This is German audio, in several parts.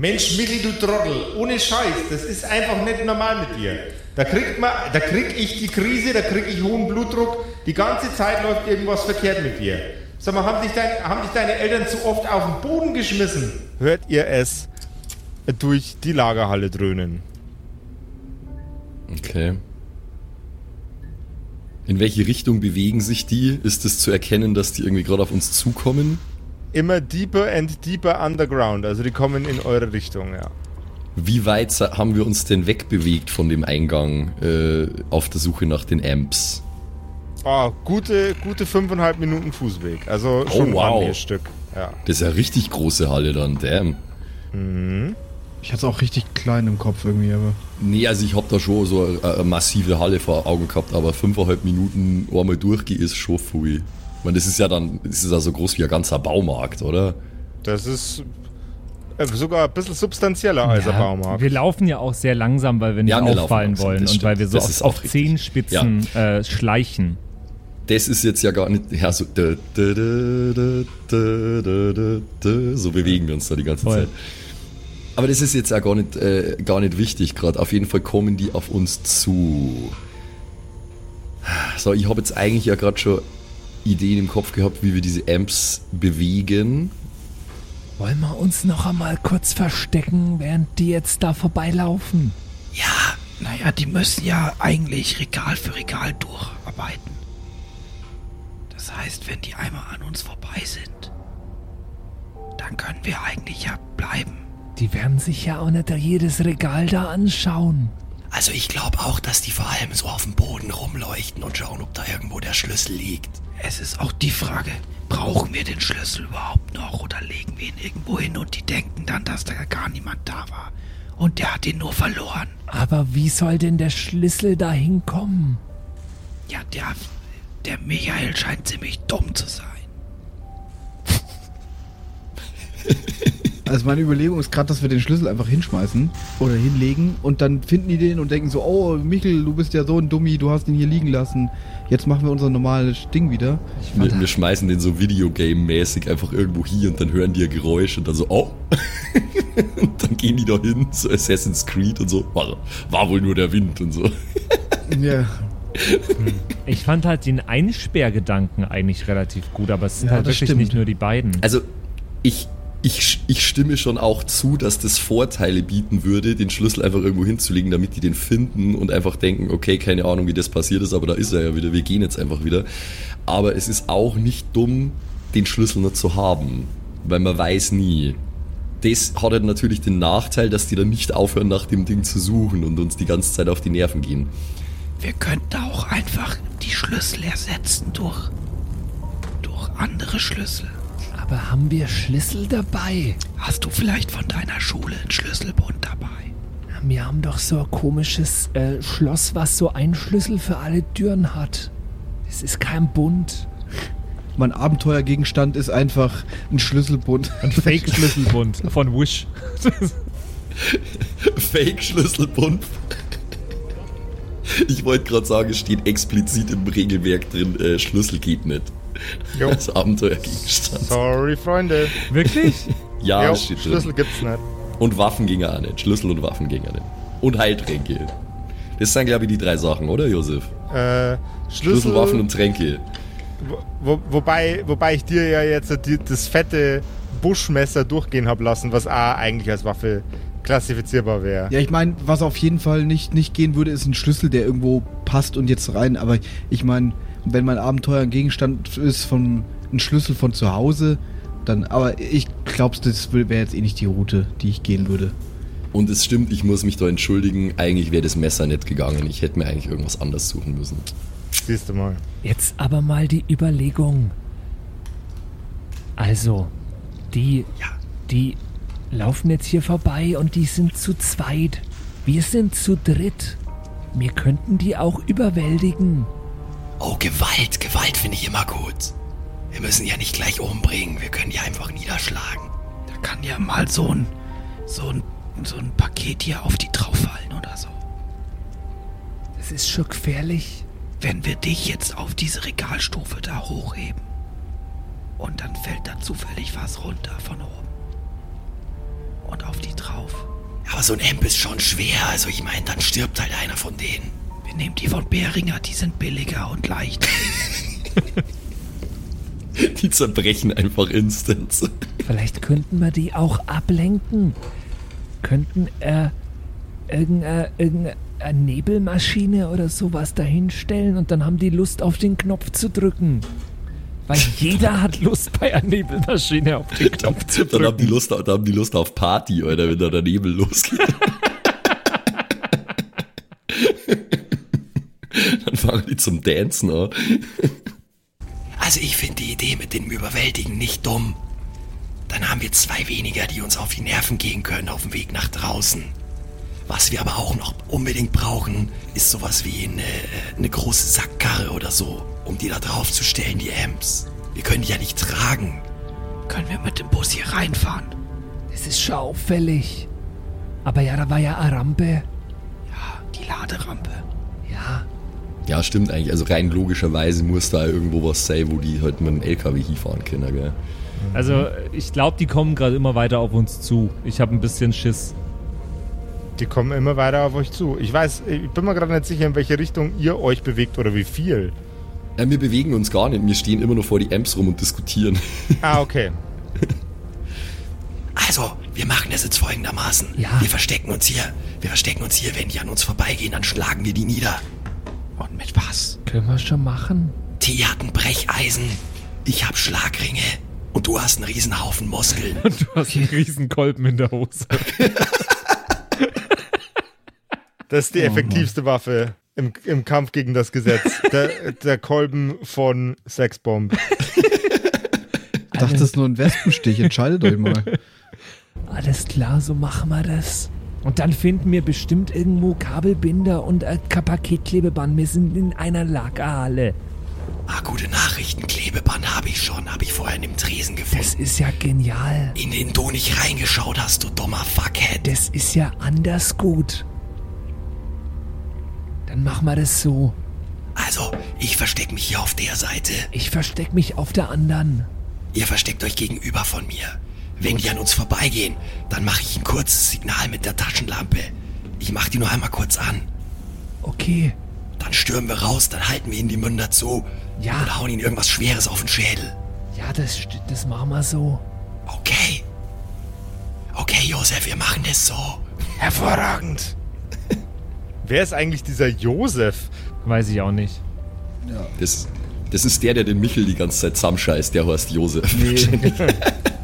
Mensch, Michi, du Trottel, ohne Scheiß, das ist einfach nicht normal mit dir. Da kriegt man, da krieg ich die Krise, da krieg ich hohen Blutdruck, die ganze Zeit läuft irgendwas verkehrt mit dir. Sag mal, haben dich, dein, haben dich deine Eltern zu oft auf den Boden geschmissen? Hört ihr es durch die Lagerhalle dröhnen? Okay. In welche Richtung bewegen sich die? Ist es zu erkennen, dass die irgendwie gerade auf uns zukommen? Immer deeper and deeper underground. Also die kommen in eure Richtung, ja. Wie weit haben wir uns denn wegbewegt von dem Eingang äh, auf der Suche nach den Amps? Oh, gute, gute fünfeinhalb Minuten Fußweg. Also schon oh, wow. ein Stück. Ja. Das ist ja richtig große Halle dann, damn. Mhm. Ich hatte es auch richtig klein im Kopf irgendwie, aber. Nee, also ich habe da schon so eine, eine, massive Halle vor Augen gehabt, aber fünfeinhalb Minuten einmal durchgehen ist schon viel. Ich meine, das ist ja dann, das ist ja so groß wie ein ganzer Baumarkt, oder? Das ist äh, sogar ein bisschen substanzieller als ja, ein Baumarkt. Wir laufen ja auch sehr langsam, weil wir nicht ja, wir auffallen wollen und weil wir so auf, auf Zehenspitzen ja. äh, schleichen. Das ist jetzt ja gar nicht ja, so, da, da, da, so bewegen wir uns da die ganze Voll. Zeit. Aber das ist jetzt ja gar nicht, äh, gar nicht wichtig gerade. Auf jeden Fall kommen die auf uns zu. So, ich habe jetzt eigentlich ja gerade schon Ideen im Kopf gehabt, wie wir diese Amps bewegen. Wollen wir uns noch einmal kurz verstecken, während die jetzt da vorbeilaufen? Ja, naja, die müssen ja eigentlich Regal für Regal durcharbeiten. Das heißt, wenn die einmal an uns vorbei sind, dann können wir eigentlich ja bleiben. Die werden sich ja auch nicht jedes Regal da anschauen. Also ich glaube auch, dass die vor allem so auf dem Boden rumleuchten und schauen, ob da irgendwo der Schlüssel liegt. Es ist auch die Frage, brauchen wir den Schlüssel überhaupt noch oder legen wir ihn irgendwo hin und die denken dann, dass da gar niemand da war. Und der hat ihn nur verloren. Aber wie soll denn der Schlüssel da hinkommen? Ja, der, der Michael scheint ziemlich dumm zu sein. Also meine Überlegung ist gerade, dass wir den Schlüssel einfach hinschmeißen oder hinlegen und dann finden die den und denken so, oh Michel, du bist ja so ein Dummi, du hast ihn hier liegen lassen. Jetzt machen wir unser normales Ding wieder. Wir, wir, schmeißen den so Videogame-mäßig einfach irgendwo hier und dann hören die ein Geräusch und dann so, oh. und dann gehen die da hin, so Assassin's Creed und so. War, war wohl nur der Wind und so. ja. Ich fand halt den Einsperrgedanken eigentlich relativ gut, aber es sind ja, halt wirklich stimmt. nicht nur die beiden. Also ich, ich, ich stimme schon auch zu, dass das Vorteile bieten würde, den Schlüssel einfach irgendwo hinzulegen, damit die den finden und einfach denken, okay, keine Ahnung, wie das passiert ist, aber da ist er ja wieder, wir gehen jetzt einfach wieder. Aber es ist auch nicht dumm, den Schlüssel nicht zu haben, weil man weiß nie. Das hat halt natürlich den Nachteil, dass die dann nicht aufhören, nach dem Ding zu suchen und uns die ganze Zeit auf die Nerven gehen. Wir könnten auch einfach die Schlüssel ersetzen durch, durch andere Schlüssel. Aber haben wir Schlüssel dabei? Hast du vielleicht von deiner Schule einen Schlüsselbund dabei? Wir haben doch so ein komisches äh, Schloss, was so einen Schlüssel für alle Türen hat. Es ist kein Bund. Mein Abenteuergegenstand ist einfach ein Schlüsselbund. Ein Fake-Schlüsselbund von Wish. Fake-Schlüsselbund. Ich wollte gerade sagen, es steht explizit im Regelwerk drin, äh, Schlüssel geht nicht. Jo. Als Abenteuergegenstand. Sorry, Freunde. Wirklich? ja, jo, steht drin. Schlüssel gibt's nicht. Und Waffen ging auch nicht. Schlüssel und Waffen ging auch nicht. Und Heiltränke. Das sind, glaube ich, die drei Sachen, oder, Josef? Äh, Schlüssel, Schlüssel, Waffen und Tränke. Wo, wobei, wobei ich dir ja jetzt die, das fette Buschmesser durchgehen habe lassen, was A eigentlich als Waffe klassifizierbar wäre. Ja, ich meine, was auf jeden Fall nicht, nicht gehen würde, ist ein Schlüssel, der irgendwo passt und jetzt rein. Aber ich meine, wenn mein Abenteuer ein Gegenstand ist von ein Schlüssel von zu Hause, dann. Aber ich glaube, das wäre jetzt eh nicht die Route, die ich gehen würde. Und es stimmt, ich muss mich da entschuldigen. Eigentlich wäre das Messer nicht gegangen. Ich hätte mir eigentlich irgendwas anderes suchen müssen. Siehst du mal. Jetzt aber mal die Überlegung. Also, die, ja. die laufen jetzt hier vorbei und die sind zu zweit. Wir sind zu dritt. Wir könnten die auch überwältigen. Oh, Gewalt, Gewalt finde ich immer gut. Wir müssen ja nicht gleich umbringen, wir können ja einfach niederschlagen. Da kann ja mal so ein, so ein, so ein Paket hier auf die drauf fallen oder so. Das ist schon gefährlich. Wenn wir dich jetzt auf diese Regalstufe da hochheben und dann fällt da zufällig was runter von oben und auf die drauf aber so ein Amp ist schon schwer. Also ich meine, dann stirbt halt einer von denen. Wir nehmen die von Beringer, die sind billiger und leichter. die zerbrechen einfach instant. Vielleicht könnten wir die auch ablenken. Könnten äh, irgendeine, irgendeine Nebelmaschine oder sowas dahinstellen und dann haben die Lust auf den Knopf zu drücken. Weil jeder hat Lust bei einer Nebelmaschine auf den Knopf zu drücken. Dann haben die Lust, dann haben die Lust auf Party, oder wenn da der Nebel losgeht. fangen die zum Dancen an. Also ich finde die Idee mit dem Überwältigen nicht dumm. Dann haben wir zwei weniger, die uns auf die Nerven gehen können auf dem Weg nach draußen. Was wir aber auch noch unbedingt brauchen, ist sowas wie eine, eine große Sackkarre oder so, um die da drauf zu stellen, die Amps. Wir können die ja nicht tragen. Können wir mit dem Bus hier reinfahren? Das ist schon auffällig. Aber ja, da war ja eine Rampe. Ja, die Laderampe. Ja. Ja, stimmt eigentlich. Also rein logischerweise muss da irgendwo was sein, wo die halt mit dem LKW hinfahren können, gell? Also ich glaube, die kommen gerade immer weiter auf uns zu. Ich habe ein bisschen Schiss. Die kommen immer weiter auf euch zu. Ich weiß, ich bin mir gerade nicht sicher, in welche Richtung ihr euch bewegt oder wie viel. Ja, wir bewegen uns gar nicht. Wir stehen immer nur vor die Amps rum und diskutieren. Ah, okay. Also, wir machen das jetzt folgendermaßen. Ja. Wir verstecken uns hier. Wir verstecken uns hier. Wenn die an uns vorbeigehen, dann schlagen wir die nieder. Und mit was? Können wir schon machen. T hat ein Brecheisen. Ich hab Schlagringe. Und du hast einen Riesenhaufen Muskeln. Du hast einen riesen Kolben in der Hose. Das ist die effektivste Waffe im, im Kampf gegen das Gesetz. Der, der Kolben von Sexbomb. Ich dachte, das ist nur ein Wespenstich. Entscheidet euch mal. Alles klar, so machen wir das. Und dann finden wir bestimmt irgendwo Kabelbinder und ein Paketklebeband. Wir sind in einer Lagerhalle. Ah, gute Nachrichten. Klebeband habe ich schon. Habe ich vorher in dem Tresen Das gefunden. ist ja genial. In den du nicht reingeschaut hast, du dummer Fuckhead. Das ist ja anders gut. Dann machen wir das so. Also, ich verstecke mich hier auf der Seite. Ich versteck mich auf der anderen. Ihr versteckt euch gegenüber von mir. Wenn die an uns vorbeigehen, dann mache ich ein kurzes Signal mit der Taschenlampe. Ich mache die nur einmal kurz an. Okay. Dann stürmen wir raus, dann halten wir ihnen die Münder zu Ja. und hauen ihnen irgendwas Schweres auf den Schädel. Ja, das, das machen wir so. Okay. Okay, Josef, wir machen das so. Hervorragend. Wer ist eigentlich dieser Josef? Weiß ich auch nicht. Das, das ist der, der den Michel die ganze Zeit zusammenscheißt, der heißt Josef.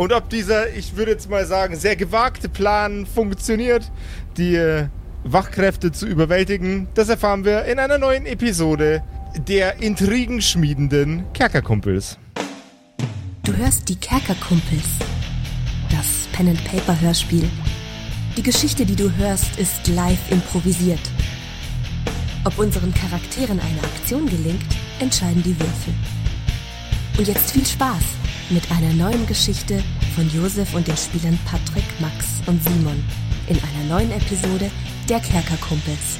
Und ob dieser, ich würde jetzt mal sagen, sehr gewagte Plan funktioniert, die äh, Wachkräfte zu überwältigen, das erfahren wir in einer neuen Episode der intrigenschmiedenden Kerkerkumpels. Du hörst die Kerkerkumpels. Das Pen-and-Paper-Hörspiel. Die Geschichte, die du hörst, ist live improvisiert. Ob unseren Charakteren eine Aktion gelingt, entscheiden die Würfel. Und jetzt viel Spaß mit einer neuen Geschichte von Josef und den Spielern Patrick, Max und Simon in einer neuen Episode der Kerkerkumpels.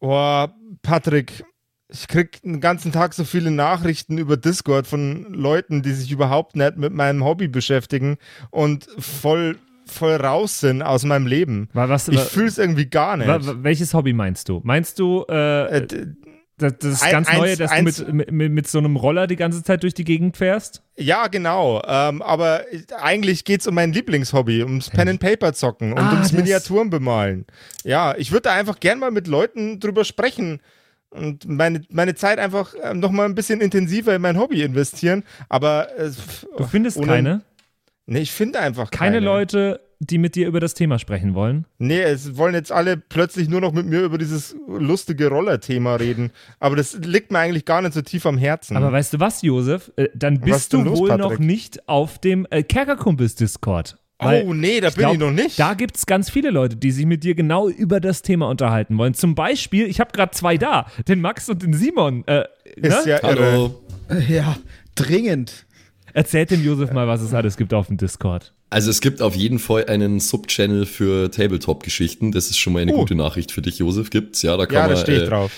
Oh, Patrick, ich krieg den ganzen Tag so viele Nachrichten über Discord von Leuten, die sich überhaupt nicht mit meinem Hobby beschäftigen und voll, voll raus sind aus meinem Leben. Wa- was- ich fühle es irgendwie gar nicht. Welches Hobby meinst du? Meinst du äh, Äh, das, das ein- ganz Neue, dass eins- du mit, mit, mit so einem Roller die ganze Zeit durch die Gegend fährst? ja, genau. Ähm, aber ich- eigentlich geht es um mein Lieblingshobby, ums Pen and Paper zocken und Ah, ums Miniaturen bemalen. Ja, ich würde da einfach gern mal mit Leuten drüber sprechen und meine, meine Zeit einfach ähm, noch mal ein bisschen intensiver in mein Hobby investieren. Aber äh, Du findest ohne- keine? Nee, ich finde einfach Keine keine. Leute, die mit dir über das Thema sprechen wollen? Nee, es wollen jetzt alle plötzlich nur noch mit mir über dieses lustige Roller-Thema reden. Aber das liegt mir eigentlich gar nicht so tief am Herzen. Aber weißt du was, Josef? Äh, dann bist du los, wohl Patrick? noch nicht auf dem äh, Kerkerkumpels-Discord. oh, nee, da bin glaub, ich noch nicht. Da gibt es ganz viele Leute, die sich mit dir genau über das Thema unterhalten wollen. Zum Beispiel, ich habe gerade zwei da, den Max und den Simon. Äh, ist ne? ja irre. Hallo. Ja, dringend. Erzählt dem Josef mal, was es alles gibt auf dem Discord. Also es gibt auf jeden Fall einen Subchannel für Tabletop-Geschichten. Das ist schon mal eine Oh. gute Nachricht für dich, Josef. Gibt's, ja, da kann Ja, man, da stehe ich äh, drauf.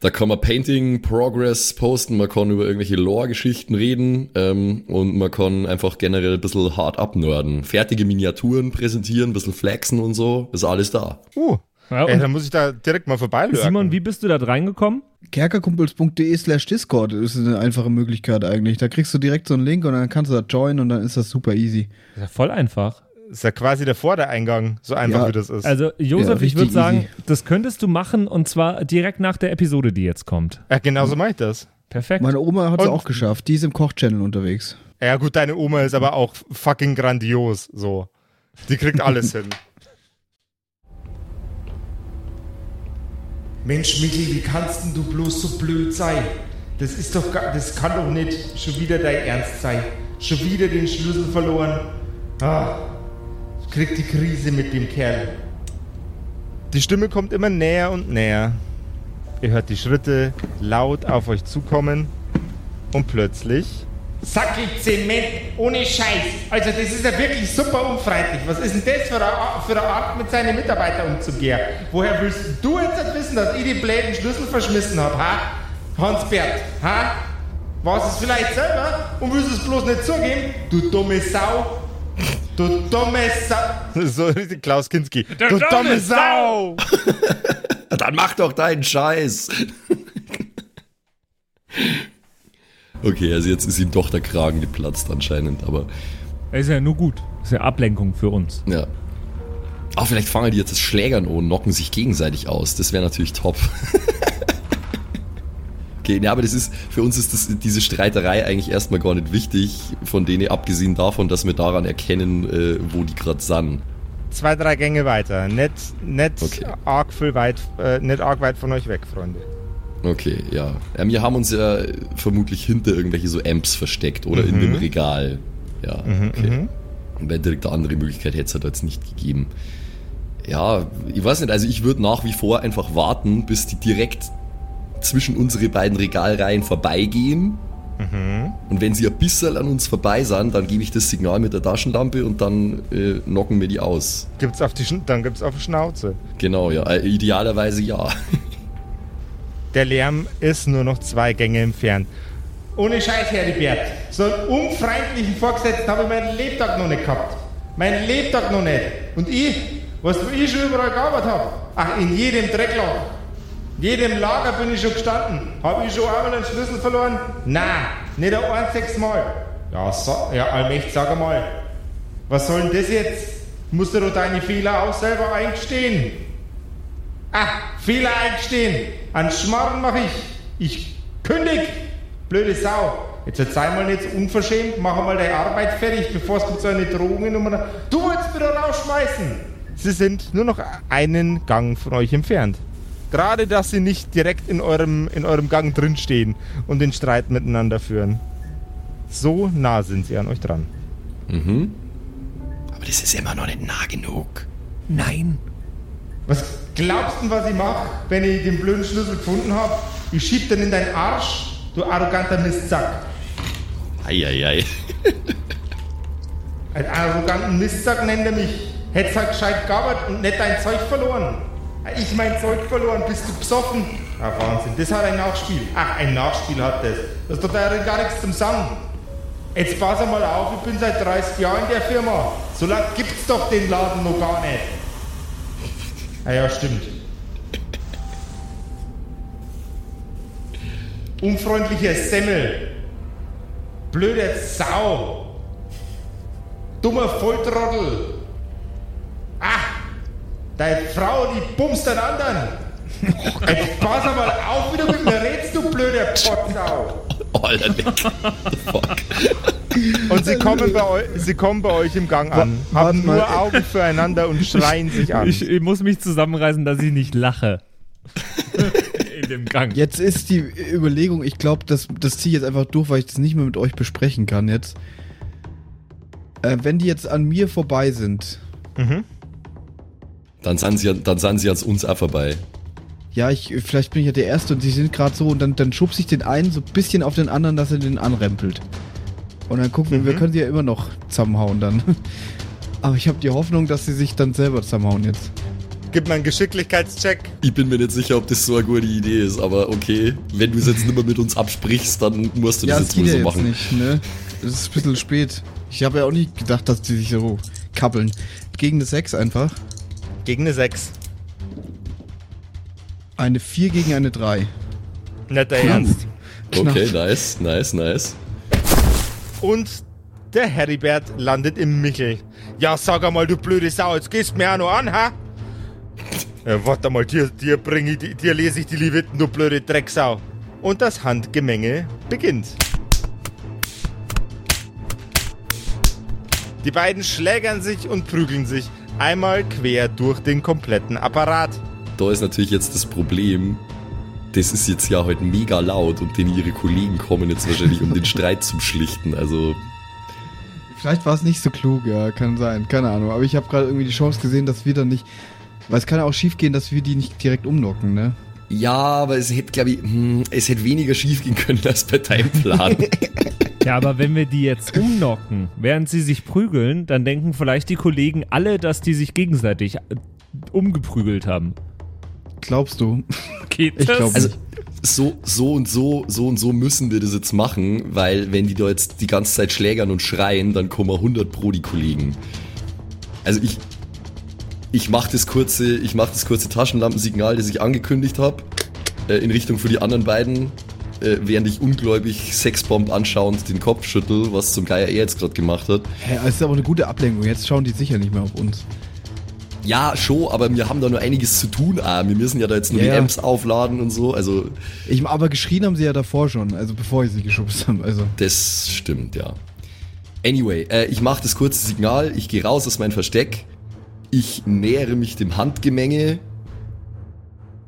Da kann man Painting Progress posten, man kann über irgendwelche Lore-Geschichten reden ähm, und man kann einfach generell ein bisschen hart abnörden. Fertige Miniaturen präsentieren, ein bisschen flexen und so, ist alles da. Uh, ja, Ey, dann muss ich da direkt mal vorbeilösen. Simon, wie bist du da reingekommen? Kerkerkumpels.de slash Discord ist eine einfache Möglichkeit eigentlich. Da kriegst du direkt so einen Link und dann kannst du da joinen und dann ist das super easy. ist ja voll einfach. ist ja quasi der Vordereingang, so einfach Ja. wie das ist. Also, Josef, Ja, ich würde sagen, easy. das könntest du machen und zwar direkt nach der Episode, die jetzt kommt. ja, genau so mache ich das. Perfekt. Meine Oma hat es auch geschafft. Die ist im Koch-Channel unterwegs. Ja gut, deine Oma ist aber auch fucking grandios, so. Die kriegt alles hin. Mensch, Michel, wie kannst denn du bloß so blöd sein? Das ist doch, das kann doch nicht schon wieder dein Ernst sein. Schon wieder den Schlüssel verloren. Ah, ich krieg die Krise mit dem Kerl. Die Stimme kommt immer näher und näher. Ihr hört die Schritte laut auf euch zukommen und plötzlich Sackel Zement ohne Scheiß. Also das ist ja wirklich super unfreundlich. Was ist denn das für eine, Art- für eine Art, mit seinen Mitarbeitern umzugehen? Woher willst du jetzt nicht wissen, dass ich die blöden Schlüssel verschmissen habe, ha? Hans-Bert, ha? Warst es vielleicht selber und willst es bloß nicht zugeben? Du dumme Sau. Du dumme Sau. So richtig Klaus Kinski. Du, dumme Sau. Dann mach doch deinen Scheiß. Okay, also jetzt ist ihm doch der Kragen geplatzt anscheinend, aber Das ist ja nur gut. Das ist ja Ablenkung für uns. ja. Auch vielleicht fangen die jetzt das Schlägern und knocken sich gegenseitig aus. Das wäre natürlich top. okay, ja, aber das ist, für uns ist das, diese Streiterei eigentlich erstmal gar nicht wichtig, von denen abgesehen davon, dass wir daran erkennen, äh, wo die gerade sind. Zwei, drei Gänge weiter. Nicht, nicht, Okay. arg viel weit, äh, nicht arg weit von euch weg, Freunde. Okay, ja. ja. Wir haben uns ja vermutlich hinter irgendwelche so Amps versteckt oder in dem Regal. Ja, okay. Und Wäre direkt eine andere Möglichkeit hätte es halt jetzt nicht gegeben. Ja, ich weiß nicht, also ich würde nach wie vor einfach warten, bis die direkt zwischen unsere beiden Regalreihen vorbeigehen. Und wenn sie ein bisschen an uns vorbei sind, dann gebe ich das Signal mit der Taschenlampe und dann äh, knocken wir die aus. Gibt's auf die, Schn- dann gibt's auf die Schnauze. Genau, ja. Äh, idealerweise ja. Der Lärm ist nur noch zwei Gänge entfernt. Ohne Scheiß, Heribert. So einen unfreundlichen Vorgesetzten habe ich meinen Lebtag noch nicht gehabt. Meinen Lebtag noch nicht. Und ich, was ich schon überall gearbeitet habe, ach, in jedem Dreckloch. In jedem Lager bin ich schon gestanden. Habe ich schon einmal einen Schlüssel verloren? Nein, nicht ein einziges Mal. Ja, so, ja allmächtig, sag einmal. Was soll denn das jetzt? Musst du deine Fehler auch selber eingestehen. Ah, Fehler eingestehen. An Schmarrn mache ich. Ich kündig. Blöde Sau. Jetzt sei mal nicht so unverschämt. Mach mal deine Arbeit fertig, bevor es mit so einer Drogennummer... Du willst mich doch rausschmeißen. Sie sind nur noch einen Gang von euch entfernt. Gerade, dass sie nicht direkt in eurem, in eurem Gang drinstehen und den Streit miteinander führen. So nah sind sie an euch dran. Mhm. Aber das ist immer noch nicht nah genug. Nein. Was glaubst du, was ich mache, wenn ich den blöden Schlüssel gefunden habe? Ich schieb den in deinen Arsch, du arroganter Mistsack. Eieiei. Einen arroganten Mistsack nennt er mich. Hätt's halt gescheit gearbeitet und nicht dein Zeug verloren. Ich mein Zeug verloren, bist du besoffen? Ah, Wahnsinn, das hat ein Nachspiel. Ach, ein Nachspiel hat das. Das ist doch da gar nichts zum Sagen. Jetzt pass mal auf, ich bin seit 30 Jahren in der Firma. So lange gibt's doch den Laden noch gar nicht. Ah ja, stimmt. Unfreundlicher Semmel. Blöde Sau. Dummer Volltrottel. Ah, deine Frau, die bumst den anderen. Jetzt pass mal auf, wie du mit mir redst, du blöder Pottsau. Alter, Nick. Fuck. Und sie kommen, bei euch, sie kommen bei euch im Gang an, Wa- haben warte mal. nur Augen füreinander und schreien sich an. Ich, ich muss mich zusammenreißen, dass ich nicht lache. In dem Gang. Jetzt ist die Überlegung, ich glaube, das, das ziehe ich jetzt einfach durch, weil ich das nicht mehr mit euch besprechen kann jetzt. Äh, wenn die jetzt an mir vorbei sind, Dann sind sie, dann sind sie an uns auch vorbei. Ja, ich, vielleicht bin ich ja der Erste und sie sind gerade so und dann, dann schubse ich den einen so ein bisschen auf den anderen, dass er den anrempelt. Und dann gucken wir, wir können sie ja immer noch zusammenhauen dann. Aber ich habe die Hoffnung, dass sie sich dann selber zusammenhauen jetzt. Gib mal einen Geschicklichkeitscheck. Ich bin mir nicht sicher, ob das so eine gute Idee ist, aber okay. Wenn du es jetzt nicht mehr mit uns absprichst, dann musst du das ja, jetzt wohl so machen. Nicht, ne? Es ist ein bisschen spät. Ich habe ja auch nicht gedacht, dass die sich so kappeln. Gegen eine 6 einfach. Gegen eine 6. Eine 4 gegen eine 3. Nicht der Ernst. Okay, nice, nice, nice. Und der Heribert landet im Michel. Ja, sag einmal, du blöde Sau, jetzt gehst mir auch noch an, ha? Ja, warte mal, dir, dir, bring ich, dir lese ich die Leviten, du blöde Drecksau. Und das Handgemenge beginnt. Die beiden schlägern sich und prügeln sich einmal quer durch den kompletten Apparat. Da ist natürlich jetzt das Problem, das ist jetzt ja heute mega laut und denn ihre Kollegen kommen jetzt wahrscheinlich, um den Streit zu schlichten. Also. Vielleicht war es nicht so klug, ja, kann sein, keine Ahnung. Aber ich habe gerade irgendwie die Chance gesehen, dass wir dann nicht. Weil es kann ja auch schief gehen, dass wir die nicht direkt umnocken, ne? Ja, aber es hätte, glaube ich, hm, es hätte weniger schief gehen können als bei deinem Plan. Ja, aber wenn wir die jetzt umnocken, während sie sich prügeln, dann denken vielleicht die Kollegen alle, dass die sich gegenseitig äh, umgeprügelt haben. Glaubst du? Geht Ich das? glaub Also so, so und so, so und so müssen wir das jetzt machen, weil wenn die da jetzt die ganze Zeit schlägern und schreien, dann kommen 100 pro die Kollegen. Also ich, ich mache das kurze, ich mache das kurze Taschenlampensignal, das ich angekündigt habe, äh, in Richtung für die anderen beiden, äh, während ich ungläubig Sexbomb anschauend den Kopf schüttel, was zum Geier er jetzt gerade gemacht hat. Hä, es ist aber eine gute Ablenkung. Jetzt schauen die sicher nicht mehr auf uns. Ja, schon, aber wir haben da nur einiges zu tun. Ah, wir müssen ja da jetzt nur Ja, die. Amps aufladen und so. Also Ich, aber geschrien haben sie ja davor schon, also bevor ich sie geschubst habe. Also. Das stimmt, ja. Anyway, äh, ich mache das kurze Signal, ich gehe raus aus meinem Versteck, ich nähere mich dem Handgemenge.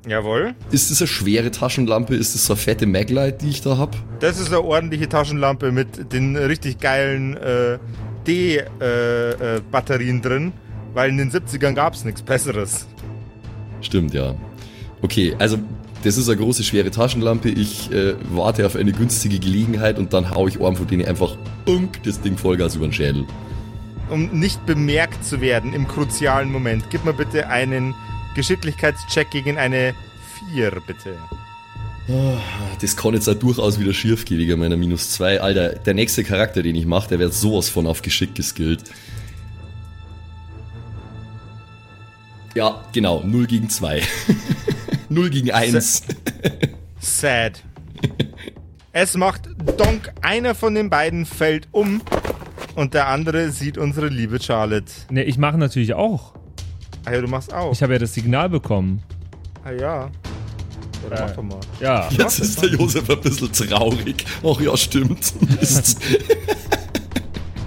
Jawohl. Ist das eine schwere Taschenlampe? Ist das so eine fette Maglite, die ich da hab? Das ist eine ordentliche Taschenlampe mit den richtig geilen äh, D-Batterien drin, weil in den 70ern gab es nichts Besseres. Stimmt, ja. Okay, also das ist eine große, schwere Taschenlampe. Ich äh, warte auf eine günstige Gelegenheit und dann hau ich Ohren von denen einfach unk, das Ding Vollgas über den Schädel. Um nicht bemerkt zu werden im kruzialen Moment, gib mir bitte einen Geschicklichkeitscheck gegen eine 4, bitte. Das kann jetzt auch durchaus wieder schief gehen wegen meiner minus 2. Alter, der nächste Charakter, den ich mache, der wird sowas von auf Geschick geskillt. Ja, genau, 0 gegen 2. 0 gegen 1. Sad. Es macht Donk, einer von den beiden fällt um und der andere sieht unsere liebe Charlotte. Ne, ich mache natürlich auch. Ah ja, du machst auch. Ich habe ja das Signal bekommen. ah ja. Oder mach doch mal. Ja. Jetzt ist der Josef ein bisschen traurig. Ach ja, stimmt. Mist.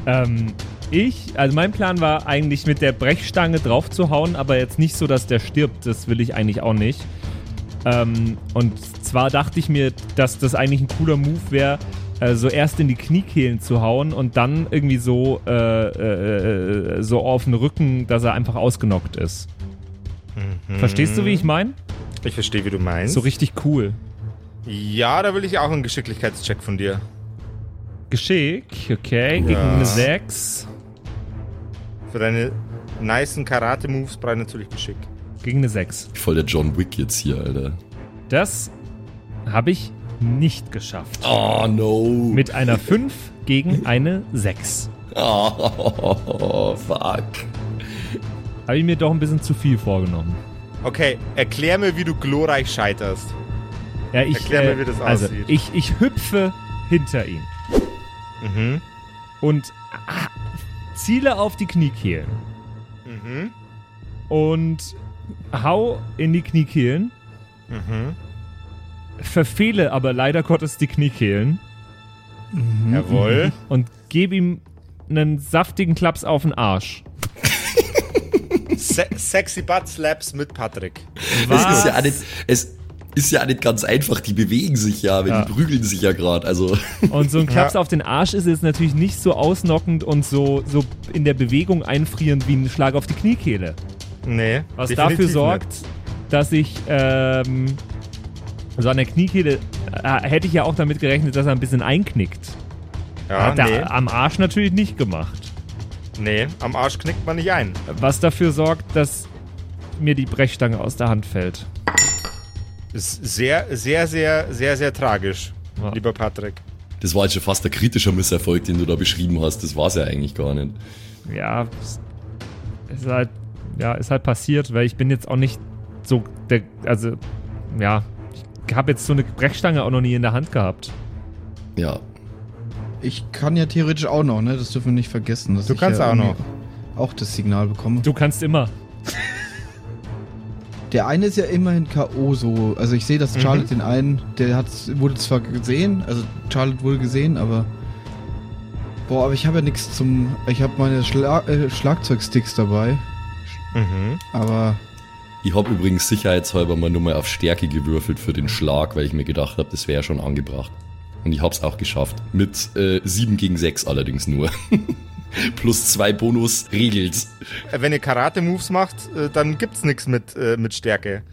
Ähm, ich, also mein Plan war eigentlich mit der Brechstange drauf zu hauen, aber jetzt nicht so, dass der stirbt. Das will ich eigentlich auch nicht. Ähm, und zwar dachte ich mir, dass das eigentlich ein cooler Move wäre, äh, so erst in die Kniekehlen zu hauen und dann irgendwie so, äh, äh, äh, so auf den Rücken, dass er einfach ausgenockt ist. Verstehst du, wie ich meine? Ich verstehe, wie du meinst. So richtig cool. ja, da will ich auch einen Geschicklichkeitscheck von dir. Geschick, okay, gegen Ja. eine 6. Für deine nicen Karate-Moves brauche ich natürlich Geschick. Gegen eine 6. Voll der John Wick jetzt hier, Alter. Das habe ich nicht geschafft. Oh no. Mit einer 5 gegen eine 6. Oh, fuck. Habe ich mir doch ein bisschen zu viel vorgenommen. Okay, erklär mir, wie du glorreich scheiterst. Ja, ich, Erklär mir, wie das also, aussieht. Ich, ich hüpfe hinter ihn Mhm. und ah, ziele auf die Kniekehlen Mhm. und hau in die Kniekehlen, Mhm. verfehle aber leider Gottes die Kniekehlen Jawohl. und gebe ihm einen saftigen Klaps auf den Arsch. Se sexy Butt Slaps mit Patrick. Es ist ja auch nicht, es ist ja nicht ganz einfach. Die bewegen sich ja, wenn Ja. die prügeln sich ja gerade. Also, Und so ein Klaps Ja. auf den Arsch ist jetzt natürlich nicht so ausnockend und so, so in der Bewegung einfrierend wie ein Schlag auf die Kniekehle. Nee. Was dafür sorgt, dass ich ähm, also an der Kniekehle äh, hätte ich ja auch damit gerechnet, dass er ein bisschen einknickt. Nicht. Ja, Hat er nee. am Arsch natürlich nicht gemacht. Nee, am Arsch knickt man nicht ein. Was dafür sorgt, dass mir die Brechstange aus der Hand fällt. Ist sehr, sehr, sehr, sehr, sehr tragisch, Ja. lieber Patrick. Das war jetzt schon fast ein kritischer Misserfolg, den du da beschrieben hast. Das war's ja eigentlich gar nicht. Ja, es ist halt, ja, ist halt passiert, weil ich bin jetzt auch nicht so, der, also, ja, ich habe jetzt so eine Brechstange auch noch nie in der Hand gehabt. Ja. Ich kann ja theoretisch auch noch, ne? Das dürfen wir nicht vergessen. Dass Du ich kannst ja auch noch. Auch das Signal bekomme. Du kannst immer. Der eine ist ja immerhin K.O. so. Also ich sehe, dass Mhm. Charlotte den einen, der hat, wurde zwar gesehen, also Charlotte wurde gesehen, aber. Boah, aber ich habe ja nichts zum. Ich habe meine Schla äh, Schlagzeugsticks dabei. Mhm. Aber Ich habe übrigens sicherheitshalber mal nur mal auf Stärke gewürfelt für den Schlag, weil ich mir gedacht habe, das wäre schon angebracht. Und ich habe es auch geschafft. Mit äh, 7 gegen 6 allerdings nur. Plus zwei Bonus regelt. Äh, Wenn ihr Karate-Moves macht, äh, dann gibt's nichts mit, äh, mit Stärke.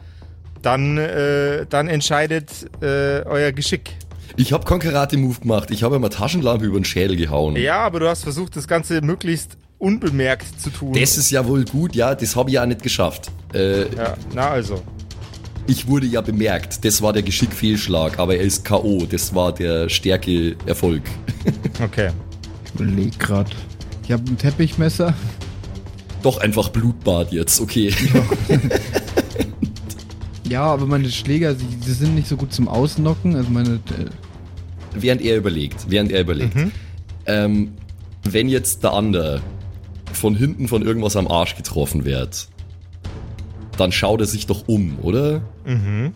Dann, äh, dann entscheidet äh, euer Geschick. Ich habe keinen Karate-Move gemacht. Ich habe immer Taschenlampe über den Schädel gehauen. Ja, aber du hast versucht, das Ganze möglichst unbemerkt zu tun. Das ist ja wohl gut, ja, das habe ich ja nicht geschafft. Äh, ja, na also. ich wurde ja bemerkt, das war der Geschickfehlschlag, aber er ist K.O., das war der Stärke-Erfolg. Okay. ich überleg grad. Ich habe ein Teppichmesser. Doch einfach Blutbad jetzt, okay. Ja, aber meine Schläger, die, die sind nicht so gut zum Ausnocken. Also meine. Äh, während er überlegt, während er überlegt. Ähm, wenn jetzt der andere von hinten von irgendwas am Arsch getroffen wird, dann schaut er sich doch um, oder? Mhm.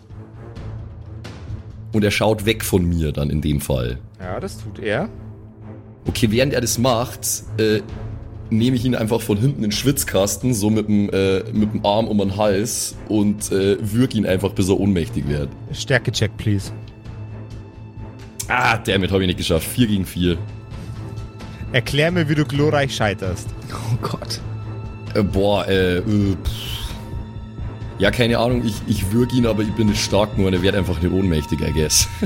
Und er schaut weg von mir dann in dem Fall. Ja, das tut er. Okay, während er das macht, äh, nehme ich ihn einfach von hinten in den Schwitzkasten, so mit dem, äh, mit dem Arm um den Hals und äh, würg ihn einfach, bis er ohnmächtig wird. Stärke-Check, please. Ah, damit habe ich nicht geschafft. 4 gegen 4. Erklär mir, wie du glorreich scheiterst. oh Gott. Äh, boah, äh, äh pff. Ja, keine Ahnung, ich, ich würg ihn, aber ich bin nicht stark nur und er wird einfach nicht ohnmächtig, I guess.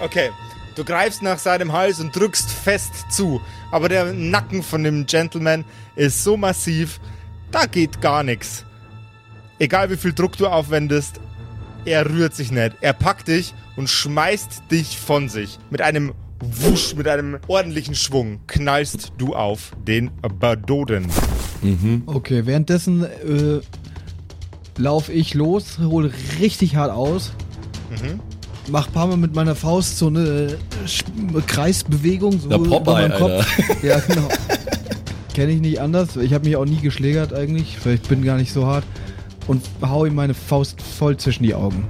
Okay, du greifst nach seinem Hals und drückst fest zu. Aber der Nacken von dem Gentleman ist so massiv, da geht gar nichts. Egal wie viel Druck du aufwendest, er rührt sich nicht. Er packt dich und schmeißt dich von sich. Mit einem Wusch, mit einem ordentlichen Schwung knallst du auf den Badoden. Okay, währenddessen äh, laufe ich los, hole richtig hart aus. Mach paar Mal mit meiner Faust so eine Sch- Kreisbewegung. So Der Popeye, über Alter. Ja, genau. Kenne ich nicht anders. Ich habe mich auch nie geschlägert eigentlich. Vielleicht bin gar nicht so hart. Und hau ihm meine Faust voll zwischen die Augen.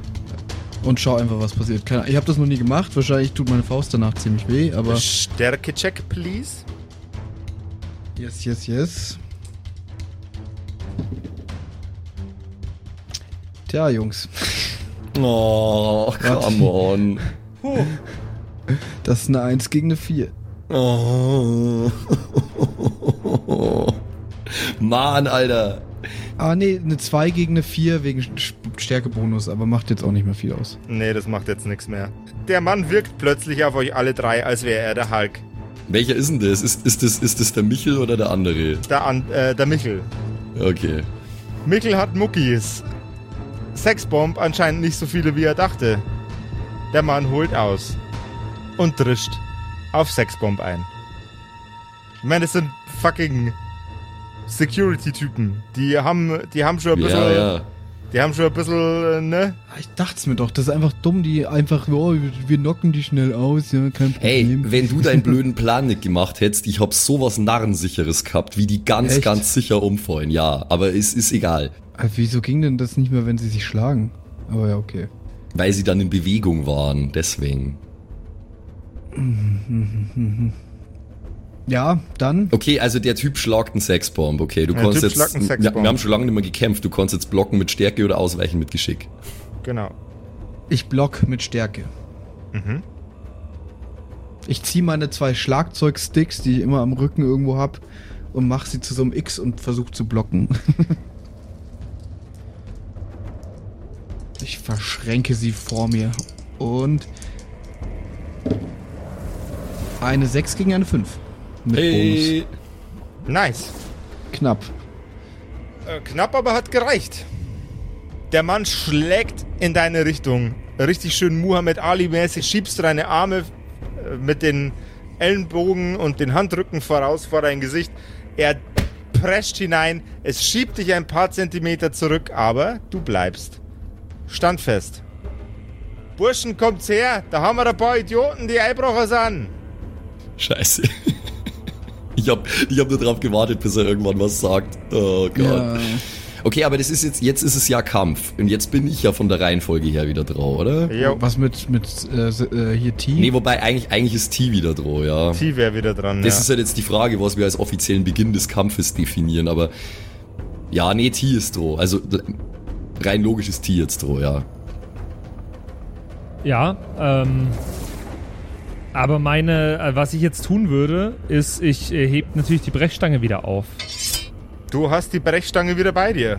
Und schau einfach, was passiert. Keine, ich habe das noch nie gemacht. Wahrscheinlich tut meine Faust danach ziemlich weh, aber. Stärke-Check, please. Yes, yes, yes. Tja, Jungs. Oh, come on. Das ist eine 1 gegen eine 4. Oh. Mann, Alter. Ah, nee, eine 2 gegen eine 4 wegen Stärkebonus, aber macht jetzt auch nicht mehr viel aus. Nee, das macht jetzt nichts mehr. Der Mann wirkt plötzlich auf euch alle drei, als wäre er der Hulk. Welcher ist denn das? Ist, ist, das? ist das der Michel oder der andere? Der, An äh, der Michel. Okay. Michel hat Muckis. Sexbomb anscheinend nicht so viele, wie er dachte. Der Mann holt aus. Und drischt auf Sexbomb ein. Ich meine, das sind fucking Security-Typen. Die haben, die haben schon ein bisschen, Ja, ja. die haben schon ein bisschen, äh, ne? Ah, Ich dachte mir doch, das ist einfach dumm, die einfach, oh, wir- wir knocken die schnell aus, ja, kein Hey, Problem. wenn du deinen blöden Plan nicht gemacht hättest, ich hab sowas Narrensicheres gehabt, wie die ganz, Echt? ganz sicher umfallen. Ja, aber es ist egal. Ah, Wieso ging denn das nicht mehr, wenn sie sich schlagen? Aber ja, okay. Weil sie dann in Bewegung waren, deswegen. Ja, dann. Okay, also der Typ schlagt einen Sexbomb, okay. Du Der konntest Typ jetzt. schlagt einen wir, Sexbomb. wir haben schon lange nicht mehr gekämpft. Du konntest jetzt blocken mit Stärke oder ausweichen mit Geschick. Genau. Ich block mit Stärke. Ich ziehe meine zwei Schlagzeugsticks, die ich immer am Rücken irgendwo hab, und mache sie zu so einem X und versuche zu blocken. ich verschränke sie vor mir. Und eine 6 gegen eine 5. Mit Hey. Bonus. Nice. Knapp. Äh, knapp, aber hat gereicht. Der Mann schlägt in deine Richtung. Richtig schön Muhammad Ali-mäßig. Schiebst du deine Arme äh, mit den Ellenbogen und den Handrücken voraus vor dein Gesicht. Er prescht hinein. Es schiebt dich ein paar Zentimeter zurück, aber du bleibst. Standfest. Burschen, kommt's her. Da haben wir ein paar Idioten, die Eibrocher sind. Scheiße. Ich hab, ich hab nur drauf gewartet, bis er irgendwann was sagt. Oh Gott. Ja. Okay, aber das ist jetzt, jetzt ist es ja Kampf. Und jetzt bin ich ja von der Reihenfolge her wieder drauf, oder? Jo, Was mit, mit äh, äh, hier T? Nee, wobei eigentlich, eigentlich ist T wieder drauf, ja. T wäre wieder dran. Das ja. ist halt jetzt die Frage, was wir als offiziellen Beginn des Kampfes definieren, aber ja, nee, T ist drauf. Also rein logisch ist T jetzt drauf, ja. Ja, ähm. Aber meine, äh, was ich jetzt tun würde, ist, ich äh, heb natürlich die Brechstange wieder auf. Du hast die Brechstange wieder bei dir.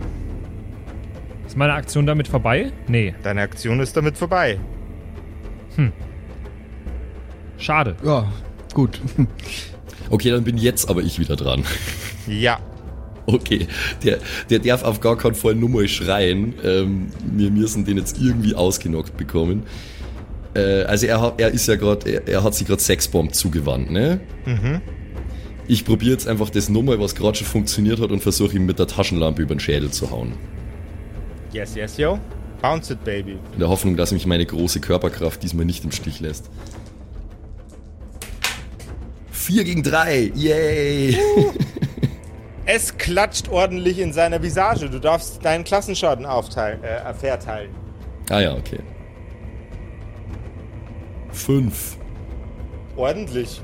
Ist meine Aktion damit vorbei? Nee. Deine Aktion ist damit vorbei. Schade. Ja, gut. Okay, dann bin jetzt aber ich wieder dran. Ja. Okay, der, der darf auf gar keinen Fall nur mal schreien. Ähm, wir müssen den jetzt irgendwie ausgenockt bekommen. Äh, also er, hat, er ist ja gerade, er, er hat sich gerade Sexbomb zugewandt, ne? Mhm. Ich probiere jetzt einfach das nochmal, was gerade schon funktioniert hat und versuche ihm mit der Taschenlampe über den Schädel zu hauen. Yes, yes, yo. Bounce it, baby. In der Hoffnung, dass mich meine große Körperkraft diesmal nicht im Stich lässt. 4 gegen 3, yay! Es klatscht ordentlich in seiner Visage. Du darfst deinen Klassenschaden aufteilen, äh, verteilen. Ah ja, okay. 5. Ordentlich.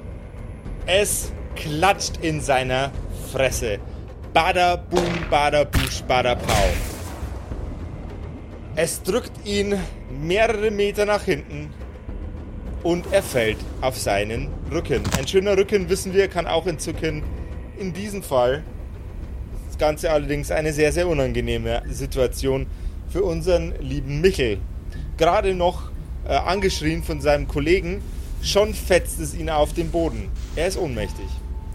Es klatscht in seiner Fresse. Bada boom, bada busch, bada pau. Es drückt ihn mehrere Meter nach hinten und er fällt auf seinen Rücken. Ein schöner Rücken, wissen wir, kann auch entzücken. In diesem Fall Ganze allerdings eine sehr, sehr unangenehme Situation für unseren lieben Michel. Gerade noch äh, angeschrien von seinem Kollegen, schon fetzt es ihn auf den Boden. Er ist ohnmächtig.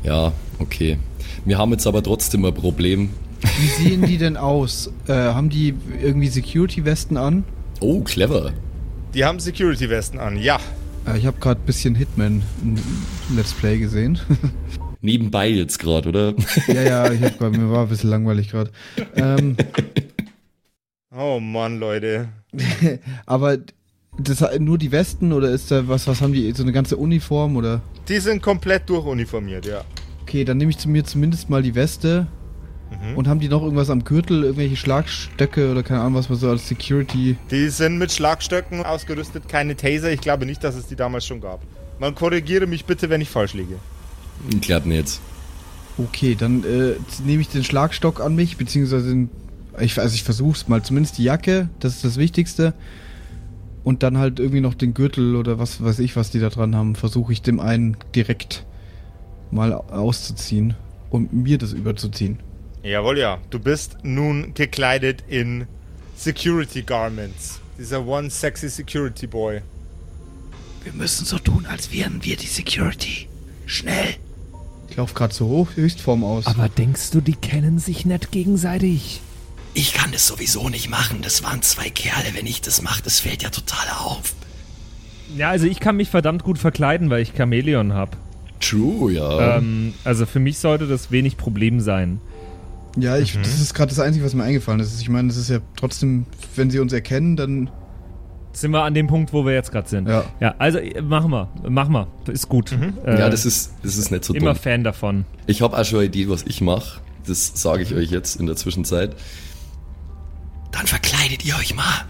Ja, okay. Wir haben jetzt aber trotzdem ein Problem. Wie sehen die denn aus? Äh, haben die irgendwie Security-Westen an? Oh, clever. Die haben Security-Westen an, ja. Äh, ich habe gerade ein bisschen Hitman Let's Play gesehen. Nebenbei jetzt gerade, oder? ja, ja, ich hab, grad- mir war ein bisschen langweilig gerade. Ähm, Oh Mann, Leute. aber das nur die Westen oder ist da was, was haben die, so eine ganze Uniform oder? Die sind komplett durchuniformiert, ja. Okay, dann nehme ich zu mir zumindest mal die Weste. Und haben die noch irgendwas am Gürtel, irgendwelche Schlagstöcke oder keine Ahnung, was man so als Security. Die sind mit Schlagstöcken ausgerüstet, keine Taser. Ich glaube nicht, dass es die damals schon gab. Man korrigiere mich bitte, wenn ich falsch liege. Klappt nicht. Okay, dann äh, nehme ich den Schlagstock an mich, beziehungsweise den, ich, also ich versuch's mal, zumindest die Jacke, das ist das Wichtigste. Und dann halt irgendwie noch den Gürtel oder was weiß ich, was die da dran haben, versuche ich dem einen direkt mal auszuziehen und mir das überzuziehen. Jawohl, ja. Du bist nun gekleidet in Security Garments. Dieser one sexy Security Boy. Wir müssen so tun, als wären wir die Security. Schnell. Ich laufe gerade so hoch, Höchstform aus. Aber denkst du, die kennen sich nicht gegenseitig? Ich kann das sowieso nicht machen. Das waren zwei Kerle. Wenn ich das mache, das fällt ja total auf. Ja, also ich kann mich verdammt gut verkleiden, weil ich Chamäleon habe. True, ja. Ähm, also für mich sollte das wenig Problem sein. ja, ich, das ist gerade das Einzige, was mir eingefallen ist. Ich meine, das ist ja trotzdem, wenn sie uns erkennen, dann Sind wir an dem Punkt, wo wir jetzt gerade sind. Ja. Ja, also äh, machen wir. Mach mal. Ist gut. Äh, ja, das ist, das ist nicht so immer dumm. Fan davon. Ich habe auch schon eine Idee, was ich mache. Das sage ich euch jetzt in der Zwischenzeit. Dann verkleidet ihr euch mal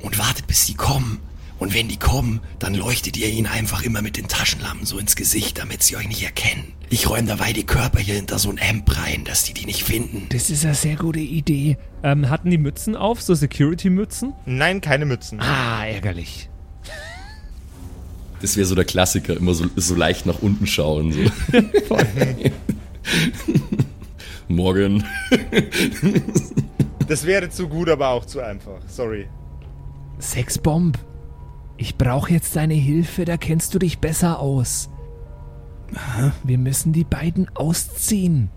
und wartet, bis sie kommen. Und wenn die kommen, dann leuchtet ihr ihnen einfach immer mit den Taschenlampen so ins Gesicht, damit sie euch nicht erkennen. Ich räume dabei die Körper hier hinter so ein Hemd rein, dass die die nicht finden. Das ist eine sehr gute Idee. Ähm, hatten die Mützen auf, so Security-Mützen? Nein, keine Mützen. Ah, ärgerlich. Das wäre so der Klassiker, immer so, so leicht nach unten schauen. So. Morgen. Das wäre zu gut, aber auch zu einfach. Sorry. Sexbomb. Ich brauche jetzt deine Hilfe, da kennst du dich besser aus. Wir müssen die beiden ausziehen.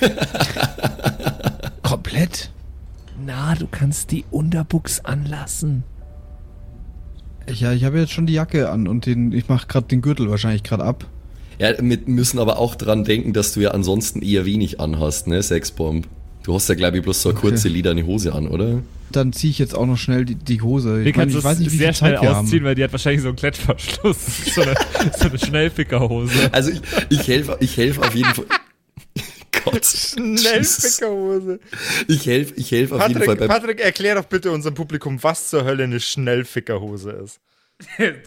komplett. Na, du kannst die Unterbuchs anlassen. Ja, ich habe jetzt schon die Jacke an und den, ich mache gerade den Gürtel wahrscheinlich gerade ab. Ja, wir müssen aber auch dran denken, dass du ja ansonsten eher wenig anhast, ne, Sexbomb. Du hast ja, glaube ich, bloß so eine Okay. kurze lederne Hose an, oder? Dann ziehe ich jetzt auch noch schnell die, die Hose. Wir Ich, mein, können ich weiß nicht, wie sehr schnell ausziehen, haben. weil die hat wahrscheinlich so einen Klettverschluss. so eine, so eine Schnellfickerhose. Also ich, ich helfe ich helf auf jeden Fall. Gott. Schnellfickerhose. Ich helfe ich helf auf jeden Fall Patrick, beim. Patrick, erklär doch bitte unserem Publikum, was zur Hölle eine Schnellfickerhose ist.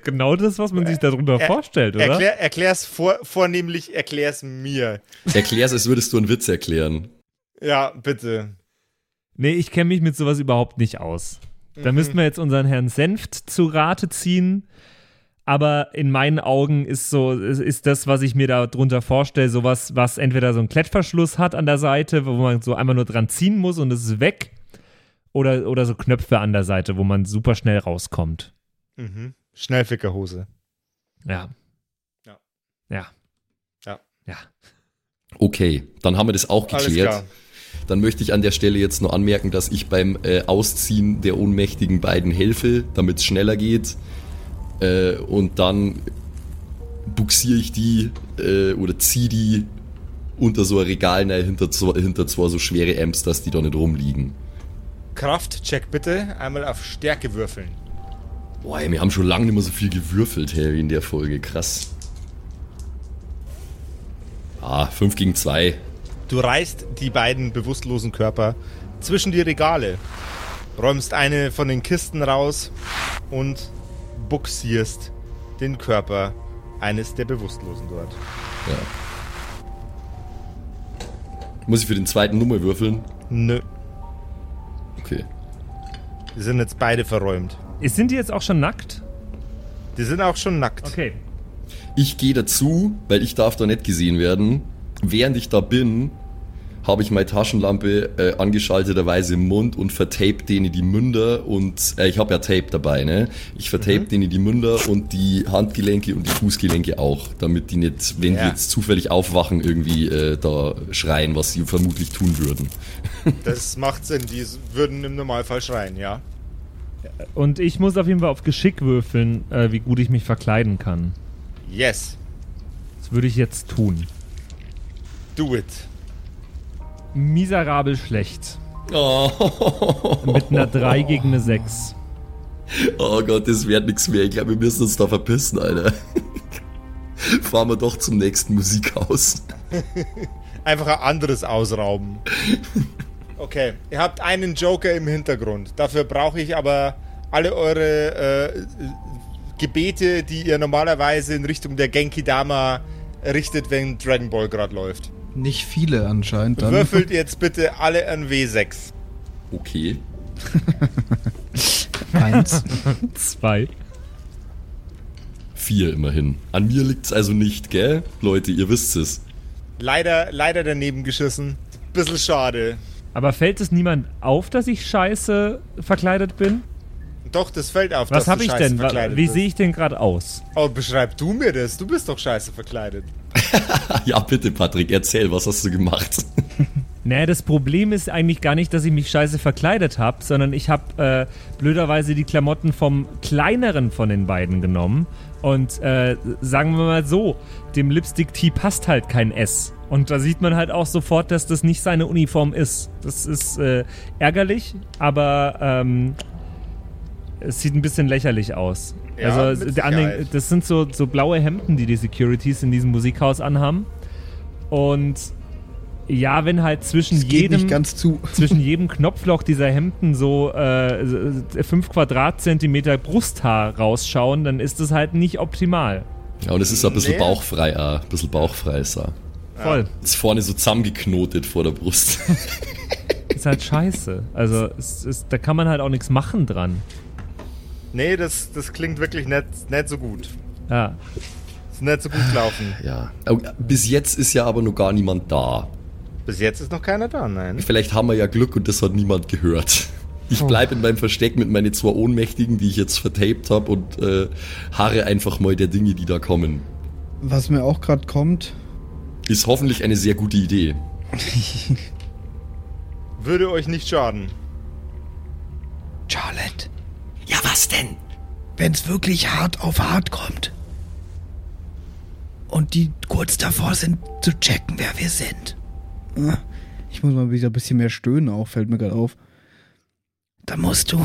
genau das, was man sich darunter Er- vorstellt, oder? Erklär, erklär's vor, vornehmlich, erklär's mir. Erklär's, als würdest du einen Witz erklären. Ja, bitte. Nee, ich kenne mich mit sowas überhaupt nicht aus. Da Mhm. müssten wir jetzt unseren Herrn Senft zu Rate ziehen. Aber in meinen Augen ist so, ist- das, was ich mir da drunter vorstelle, sowas, was entweder so einen Klettverschluss hat an der Seite, wo man so einmal nur dran ziehen muss und es ist weg. Oder, oder so Knöpfe an der Seite, wo man super schnell rauskommt. Mhm. Schnellfickerhose. Ja. Ja. Ja. Ja. Ja. Okay, dann haben wir das auch Alles geklärt. klar. Dann möchte ich an der Stelle jetzt nur anmerken, dass ich beim äh, Ausziehen der ohnmächtigen beiden helfe, damit es schneller geht. Äh, und dann buxiere ich die äh, oder ziehe die unter so ein Regal rein, hinter, zwei- hinter zwei so schwere Amps, dass die da nicht rumliegen. Kraftcheck bitte. Einmal auf Stärke würfeln. Boah, ey, wir haben schon lange nicht mehr so viel gewürfelt, Harry, in der Folge. Krass. Ah, 5 gegen 2. Du reißt die beiden bewusstlosen Körper zwischen die Regale, räumst eine von den Kisten raus und buxierst den Körper eines der Bewusstlosen dort. Ja. Muss ich für den zweiten Nummer würfeln? Nö, Okay. die sind jetzt beide verräumt. Sind die jetzt auch schon nackt? Die sind auch schon nackt. Okay. Ich gehe dazu, weil ich darf da nicht gesehen werden. Während ich da bin, habe ich meine Taschenlampe äh, angeschalteterweise im Mund und vertape denen die Münder und äh, ich habe ja Tape dabei, ne? Ich vertape denen die Münder und die Handgelenke und die Fußgelenke auch, damit die nicht, wenn die Ja. jetzt zufällig aufwachen, irgendwie äh, da schreien, was sie vermutlich tun würden. Das macht Sinn, die würden im Normalfall schreien, ja. Und ich muss auf jeden Fall auf Geschick würfeln, äh, wie gut ich mich verkleiden kann. Yes, Das würde ich jetzt tun. Do it. Miserabel schlecht. Oh, Mit einer 3 gegen eine 6. oh Gott, das wird nichts mehr. Ich glaube, wir müssen uns da verpissen, Alter. Fahren wir doch zum nächsten Musikhaus. Einfach ein anderes ausrauben. Okay, ihr habt einen Joker im Hintergrund. Dafür brauche ich aber alle eure äh, Gebete, die ihr normalerweise in Richtung der Genki Dama richtet, wenn Dragon Ball gerade läuft. Nicht viele anscheinend. Dann. Würfelt jetzt bitte alle ein W6. Okay. Eins. 2. Vier immerhin. An mir liegt's also nicht, gell? Leute, ihr wisst es. Leider, leider daneben geschissen. Bisschen schade. Aber fällt es niemand auf, dass ich scheiße verkleidet bin? Doch, das fällt auf. Was dass du habe ich denn? Wie sehe ich denn gerade aus? Oh, beschreib du mir das. Du bist doch scheiße verkleidet. Ja, bitte, Patrick, erzähl, was hast du gemacht? Naja, das Problem ist eigentlich gar nicht, dass ich mich scheiße verkleidet habe, sondern ich habe äh, blöderweise die Klamotten vom kleineren von den beiden genommen. Und äh, sagen wir mal so, dem Lipstick-Tee passt halt kein S. Und da sieht man halt auch sofort, dass das nicht seine Uniform ist. Das ist äh, ärgerlich, aber ähm, es sieht ein bisschen lächerlich aus. Ja, also den, das sind so, so blaue Hemden, die die Securities in diesem Musikhaus anhaben. Und ja, wenn halt zwischen jedem nicht ganz zu. zwischen jedem Knopfloch dieser Hemden so äh, 5 Quadratzentimeter Brusthaar rausschauen, dann ist das halt nicht optimal. Ja, und es ist ein bisschen Nee. bauchfrei, äh, ein bisschen bauchfrei ist er. Voll. Ist vorne so zusammengeknotet vor der Brust. Ist halt scheiße. Also es ist, da kann man halt auch nichts machen dran. Nee, das, das klingt wirklich nicht, nicht so gut. Ja. Ist nicht so gut gelaufen. ja. Oh, Bis jetzt ist ja aber noch gar niemand da. Bis jetzt ist noch keiner da, nein. Vielleicht haben wir ja Glück und das hat niemand gehört. Ich bleib in meinem Versteck mit meinen zwei Ohnmächtigen, die ich jetzt vertaped habe und äh, harre einfach mal der Dinge, die da kommen. Was mir auch gerade kommt, Ist hoffentlich eine sehr gute Idee. Würde euch nicht schaden. Moment. Ja, was denn? Wenn's wirklich hart auf hart kommt. Und die kurz davor sind zu checken, wer wir sind. Ah, Ich muss mal wieder ein bisschen mehr stöhnen, auch fällt mir gerade auf. Dann musst du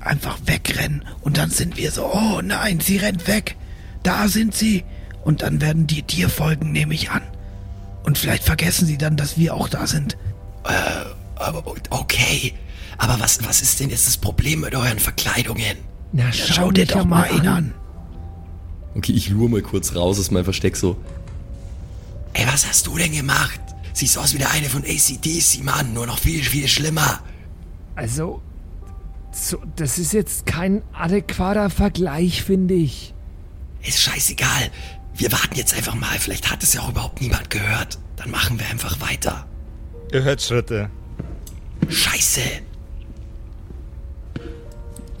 einfach wegrennen. Und dann sind wir so, oh nein, sie rennt weg. Da sind sie. Und dann werden die dir folgen, nehme ich an. Und vielleicht vergessen sie dann, dass wir auch da sind. Äh, aber okay. Aber was, was ist denn jetzt das Problem mit euren Verkleidungen? Na, Ja, schau dir doch mal ihn an. Okay, ich lure mal kurz raus aus meinem Versteck so. Ey, was hast du denn gemacht? Siehst aus wie der eine von ACDC, Mann. Nur noch viel, viel schlimmer. Also, so, das ist jetzt kein adäquater Vergleich, finde ich. Ist scheißegal. Wir warten jetzt einfach mal. Vielleicht hat es ja auch überhaupt niemand gehört. Dann machen wir einfach weiter. Ihr hört Schritte. Scheiße.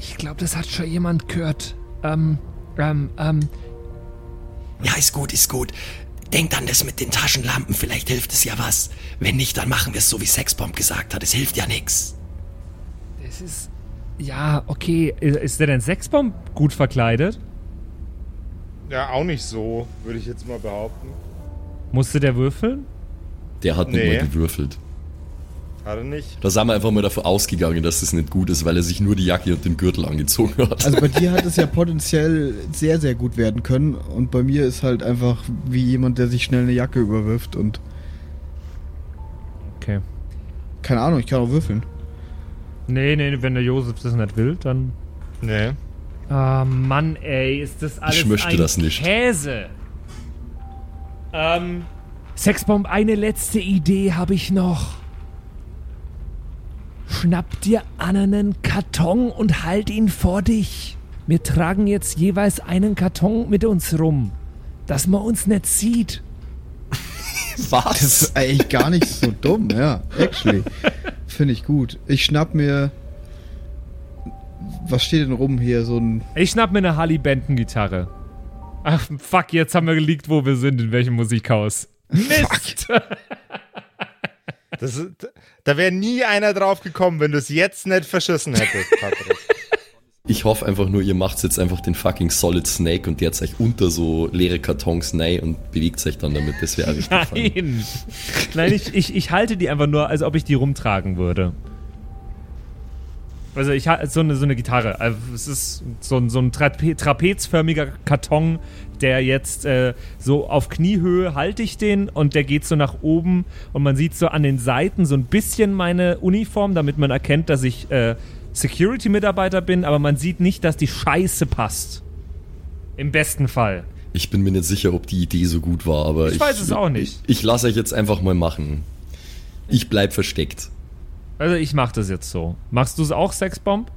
Ich glaube, das hat schon jemand gehört. Ähm, ähm, ähm, Ja, ist gut, ist gut. Denkt an das mit den Taschenlampen. Vielleicht hilft es ja was. Wenn nicht, dann machen wir es so, wie Sexbomb gesagt hat. Es hilft ja nix. es ist. Ja, okay. Ist der denn Sexbomb gut verkleidet? Ja, auch nicht so, würde ich jetzt mal behaupten. Musste der würfeln? Der hat nicht Nee. mal gewürfelt. Hat er nicht? Da sind wir einfach mal davon ausgegangen, dass das nicht gut ist, weil er sich nur die Jacke und den Gürtel angezogen hat. Also bei dir hat es ja potenziell sehr, sehr gut werden können. Und bei mir ist halt einfach wie jemand, der sich schnell eine Jacke überwirft und Okay. keine Ahnung, ich kann auch würfeln. Nee, nee, wenn der Josef das nicht will, dann. Nee. Ah, Mann, ey, ist das alles möchte ein das nicht. Käse? Ähm, Sexbomb, eine letzte Idee habe ich noch. Schnapp dir an einen Karton und halt ihn vor dich. Wir tragen jetzt jeweils einen Karton mit uns rum, dass man uns nicht sieht. Das Was? ist eigentlich gar nicht so dumm, ja. Actually. Finde ich gut. Ich schnapp mir. Was steht denn rum hier? So ein. ich schnapp mir eine Harley Benton Gitarre. Ach, fuck, jetzt haben wir geleakt, wo wir sind, in welchem Musikhaus. Mist! Das da wäre nie einer drauf gekommen, wenn du es jetzt nicht verschissen hättest, Patrick. Ich hoffe einfach nur, ihr macht jetzt einfach den fucking Solid Snake und der euch unter so leere Kartons rein und bewegt euch dann damit. Das wäre richtig. Nein! Nein, ich, ich, ich halte die einfach nur, als ob ich die rumtragen würde. Also ich halte so eine, so eine Gitarre. Also es ist so ein, so ein Trape trapezförmiger Karton, der jetzt äh, so auf Kniehöhe halte ich den und der geht so nach oben und man sieht so an den Seiten so ein bisschen meine Uniform, damit man erkennt, dass ich äh, Security-Mitarbeiter bin, aber man sieht nicht, dass die Scheiße passt. Im besten Fall. Ich bin mir nicht sicher, ob die Idee so gut war, aber Ich weiß es auch nicht. Ich, ich lasse euch jetzt einfach mal machen. Ich bleib versteckt. Also ich mach das jetzt so. Machst du es auch, Sexbomb?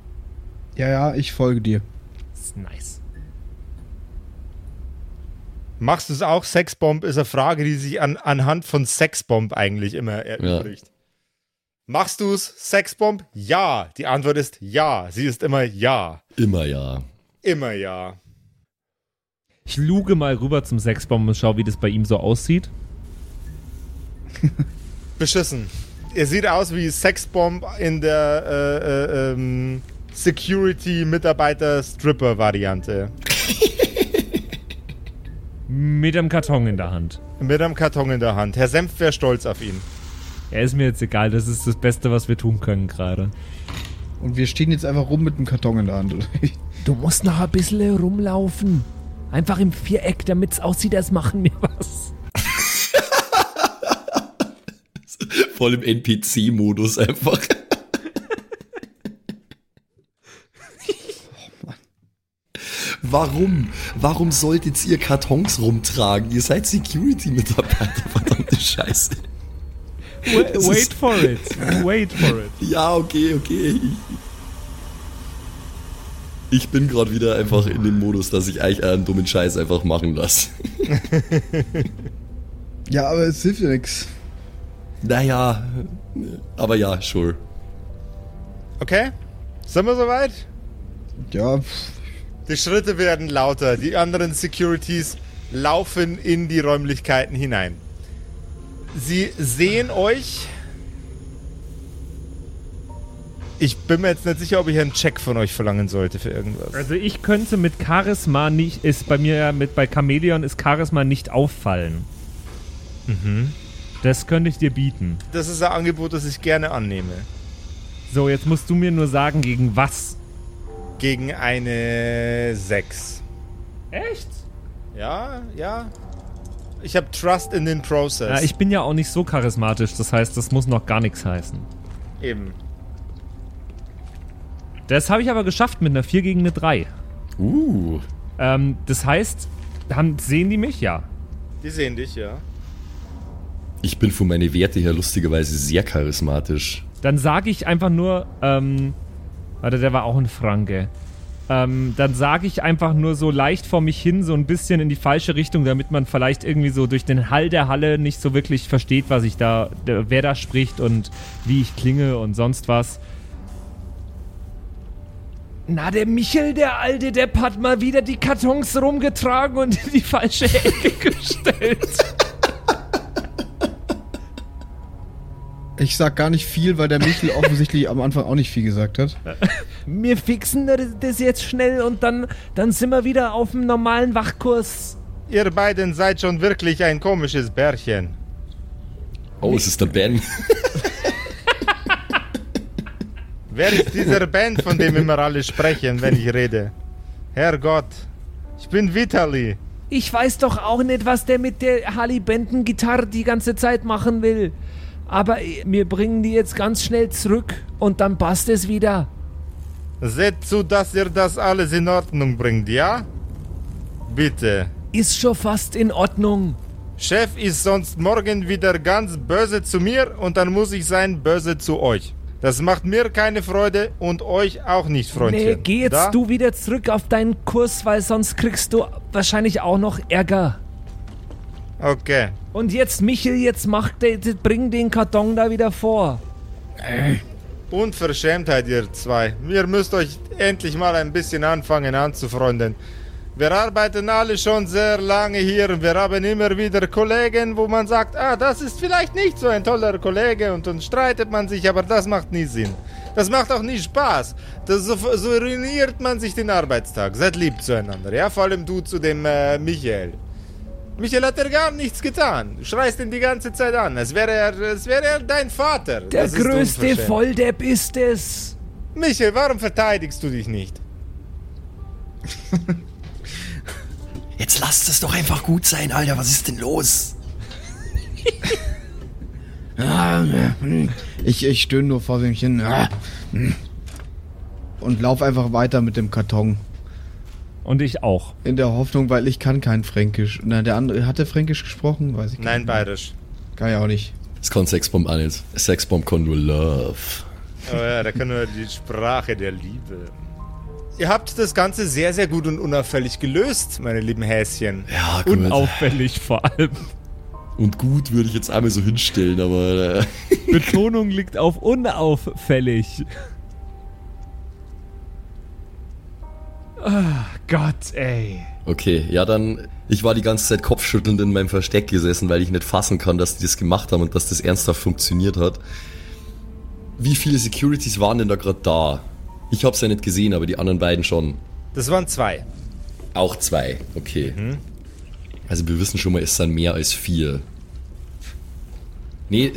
Ja, ja, ich folge dir. Das ist nice. Machst du es auch? Sexbomb ist eine Frage, die sich an, anhand von Sexbomb eigentlich immer erübrigt. Machst du es, Sexbomb? Ja. Die Antwort ist ja. Sie ist immer ja. Immer ja. Immer ja. Ich luge mal rüber zum Sexbomb und schau, wie das bei ihm so aussieht. Beschissen. Er sieht aus wie Sexbomb in der äh, äh, ähm, Security-Mitarbeiter-Stripper-Variante. Mit einem Karton in der Hand. Mit einem Karton in der Hand. Herr Senf wäre stolz auf ihn. Er ist mir jetzt egal, das ist das Beste, was wir tun können gerade. Und wir stehen jetzt einfach rum mit einem Karton in der Hand. Du musst noch ein bisschen rumlaufen. Einfach im Viereck, damit es aussieht, als machen wir was. Voll im NPC-Modus einfach. Warum? Warum solltet ihr Kartons rumtragen? Ihr seid Security-Mitarbeiter, verdammte Scheiße. Wait, ist- for it. Wait for it. Ja, okay, okay. Ich bin gerade wieder einfach in dem Modus, dass ich eigentlich einen dummen Scheiß einfach machen lasse. Ja, aber es hilft ja nichts. Naja, aber ja, sure. Okay? Sind wir soweit? Ja, Die Schritte werden lauter. Die anderen Securities laufen in die Räumlichkeiten hinein. Sie sehen euch Ich bin mir jetzt nicht sicher, ob ich einen Check von euch verlangen sollte für irgendwas. Also ich könnte mit Charisma nicht, ist bei mir ja mit bei Chameleon ist Charisma nicht auffallen. Mhm. Das könnte ich dir bieten. Das ist ein Angebot, das ich gerne annehme. So, jetzt musst du mir nur sagen, gegen was. Gegen eine 6. Echt? Ja, ja. Ich habe Trust in den Process. Ja, ich bin ja auch nicht so charismatisch, das heißt, das muss noch gar nichts heißen. Eben. Das habe ich aber geschafft mit einer 4 gegen eine 3. Uh. Ähm, das heißt, haben, sehen die mich? Ja. Die sehen dich, ja. Ich bin von meinen Werte her lustigerweise sehr charismatisch. Dann sage ich einfach nur, ähm, warte, der war auch ein Franke. Ähm, dann sage ich einfach nur so leicht vor mich hin, so ein bisschen in die falsche Richtung, damit man vielleicht irgendwie so durch den Hall der Halle nicht so wirklich versteht, was ich da, wer da spricht und wie ich klinge und sonst was. Na, der Michel, der alte Depp, hat mal wieder die Kartons rumgetragen und in die falsche Ecke gestellt. Ich sag gar nicht viel, weil der Michel offensichtlich am Anfang auch nicht viel gesagt hat. Wir fixen das- jetzt schnell und dann, dann sind wir wieder auf dem normalen Wachkurs. Ihr beiden seid schon wirklich ein komisches Bärchen. Oh, es ist der Ben. Wer ist dieser Band, von dem immer alle sprechen, wenn ich rede? Herrgott, ich bin Vitali. Ich weiß doch auch nicht, was der mit der Harley Benton Gitarre die ganze Zeit machen will. Aber wir bringen die jetzt ganz schnell zurück und dann passt es wieder. Seht zu, dass ihr das alles in Ordnung bringt, ja? Bitte. Ist schon fast in Ordnung. Chef ist sonst morgen wieder ganz böse zu mir und dann muss ich sein böse zu euch. Das macht mir keine Freude und euch auch nicht, Freundchen. Nee, geh jetzt Da? du wieder zurück auf deinen Kurs, weil sonst kriegst du wahrscheinlich auch noch Ärger. Okay. Und jetzt, Michel, jetzt mach de, bring den Karton da wieder vor. Unverschämtheit, ihr zwei. Ihr müsst euch endlich mal ein bisschen anfangen anzufreunden. Wir arbeiten alle schon sehr lange hier und wir haben immer wieder Kollegen, wo man sagt, ah, das ist vielleicht nicht so ein toller Kollege und dann streitet man sich, aber das macht nie Sinn. Das macht auch nie Spaß. Das, so, so ruiniert man sich den Arbeitstag. Seid lieb zueinander, ja? Vor allem du zu dem äh, Michael. Michael hat er gar nichts getan. Du schreist ihn die ganze Zeit an. Es wäre er, es wäre er dein Vater. Der Das ist größte unverschämt. Volldepp ist es. Michael, warum verteidigst du dich nicht? Jetzt lasst es doch einfach gut sein, Alter. Was ist denn los? Ich, ich stöhne nur vor mich hin. Und lauf einfach weiter mit dem Karton. Und ich auch. In der Hoffnung, weil ich kann kein Fränkisch. Na, der andere, hat der Fränkisch gesprochen? Weiß ich Nein, nicht. bayerisch. Kann ich auch nicht. Das kann Sexbomb auch nicht. Sexbomb kann nur Love. Oh ja, da kann nur die Sprache der Liebe. Ihr habt das Ganze sehr, sehr gut und unauffällig gelöst, meine lieben Häschen. Ja, gut. Unauffällig vor allem. Und gut würde ich jetzt einmal so hinstellen, aber äh, Betonung liegt auf unauffällig. Ah, Gott, ey. okay. Ja, dann. Ich war die ganze Zeit kopfschüttelnd in meinem Versteck gesessen, weil ich nicht fassen kann, dass die das gemacht haben und dass das ernsthaft funktioniert hat. Wie viele Securities waren denn da gerade da? Ich hab's ja nicht gesehen, aber die anderen beiden schon. Das waren zwei. Auch zwei, okay. Also wir wissen schon mal, es sind mehr als vier. Nee,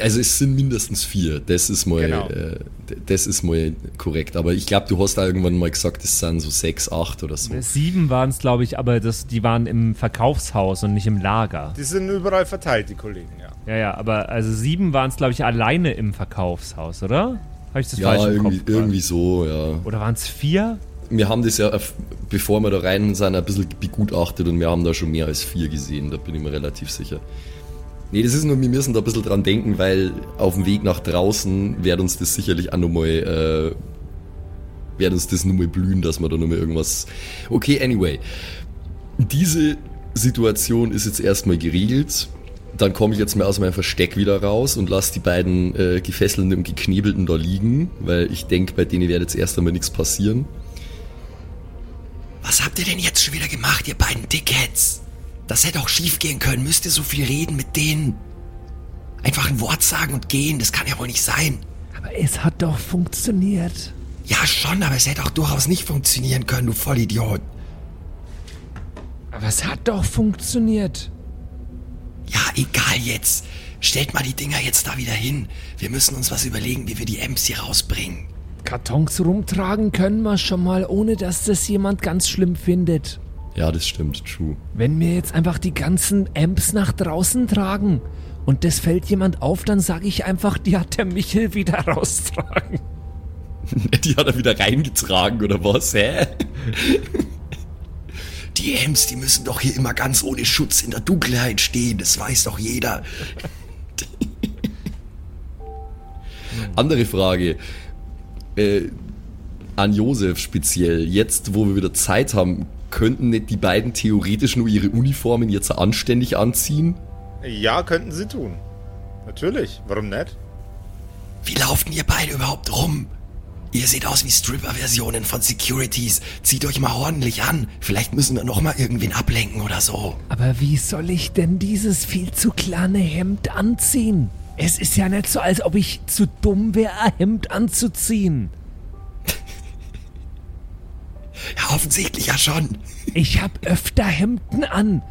also es sind mindestens vier. Das ist mal, Genau. äh, das ist mal korrekt. Aber ich glaube, du hast da irgendwann mal gesagt, es sind so sechs, acht oder so. Sieben waren es, glaube ich, aber das, die waren im Verkaufshaus und nicht im Lager. Die sind überall verteilt, die Kollegen, ja. Ja, ja, aber also sieben waren es, glaube ich, alleine im Verkaufshaus, oder? Habe ich das Ja, falsch im irgendwie, Kopf? irgendwie so, ja. Oder waren es vier? Wir haben das ja, bevor wir da rein sind, ein bisschen begutachtet und wir haben da schon mehr als vier gesehen, da bin ich mir relativ sicher. Nee, das ist nur, wir müssen da ein bisschen dran denken, weil auf dem Weg nach draußen wird uns das sicherlich auch nochmal, äh, wird uns das nochmal blühen, dass wir da nochmal irgendwas... Okay, anyway. Diese Situation ist jetzt erstmal geregelt. Dann komme ich jetzt mal aus meinem Versteck wieder raus und lasse die beiden äh, Gefesselten und Geknebelten da liegen, weil ich denke, bei denen wird jetzt erst einmal nichts passieren. Was habt ihr denn jetzt schon wieder gemacht, ihr beiden Dickheads? Das hätte auch schief gehen können. Müsst ihr so viel reden mit denen? Einfach ein Wort sagen und gehen, das kann ja wohl nicht sein. Aber es hat doch funktioniert. Ja, schon, aber es hätte auch durchaus nicht funktionieren können, du Vollidiot. Aber es hat doch funktioniert. Ja, egal jetzt. Stellt mal die Dinger jetzt da wieder hin. Wir müssen uns was überlegen, wie wir die Ems hier rausbringen. Kartons rumtragen können wir schon mal, ohne dass das jemand ganz schlimm findet. Ja, das stimmt, true. Wenn wir jetzt einfach die ganzen Amps nach draußen tragen und das fällt jemand auf, dann sage ich einfach, die hat der Michel wieder raustragen. Die hat er wieder reingetragen, oder was? Hä? Die Ems, die müssen doch hier immer ganz ohne Schutz in der Dunkelheit stehen. Das weiß doch jeder. Andere Frage. Äh, an Josef speziell. Jetzt, wo wir wieder Zeit haben, könnten nicht die beiden theoretisch nur ihre Uniformen jetzt anständig anziehen? Ja, könnten sie tun. Natürlich. Warum nicht? Wie laufen ihr beide überhaupt rum? Ihr seht aus wie Stripper-Versionen von Securities. Zieht euch mal ordentlich an. Vielleicht müssen wir noch mal irgendwen ablenken oder so. Aber wie soll ich denn dieses viel zu kleine Hemd anziehen? Es ist ja nicht so, als ob ich zu dumm wäre, ein Hemd anzuziehen. Ja, offensichtlich ja schon. Ich hab öfter Hemden an.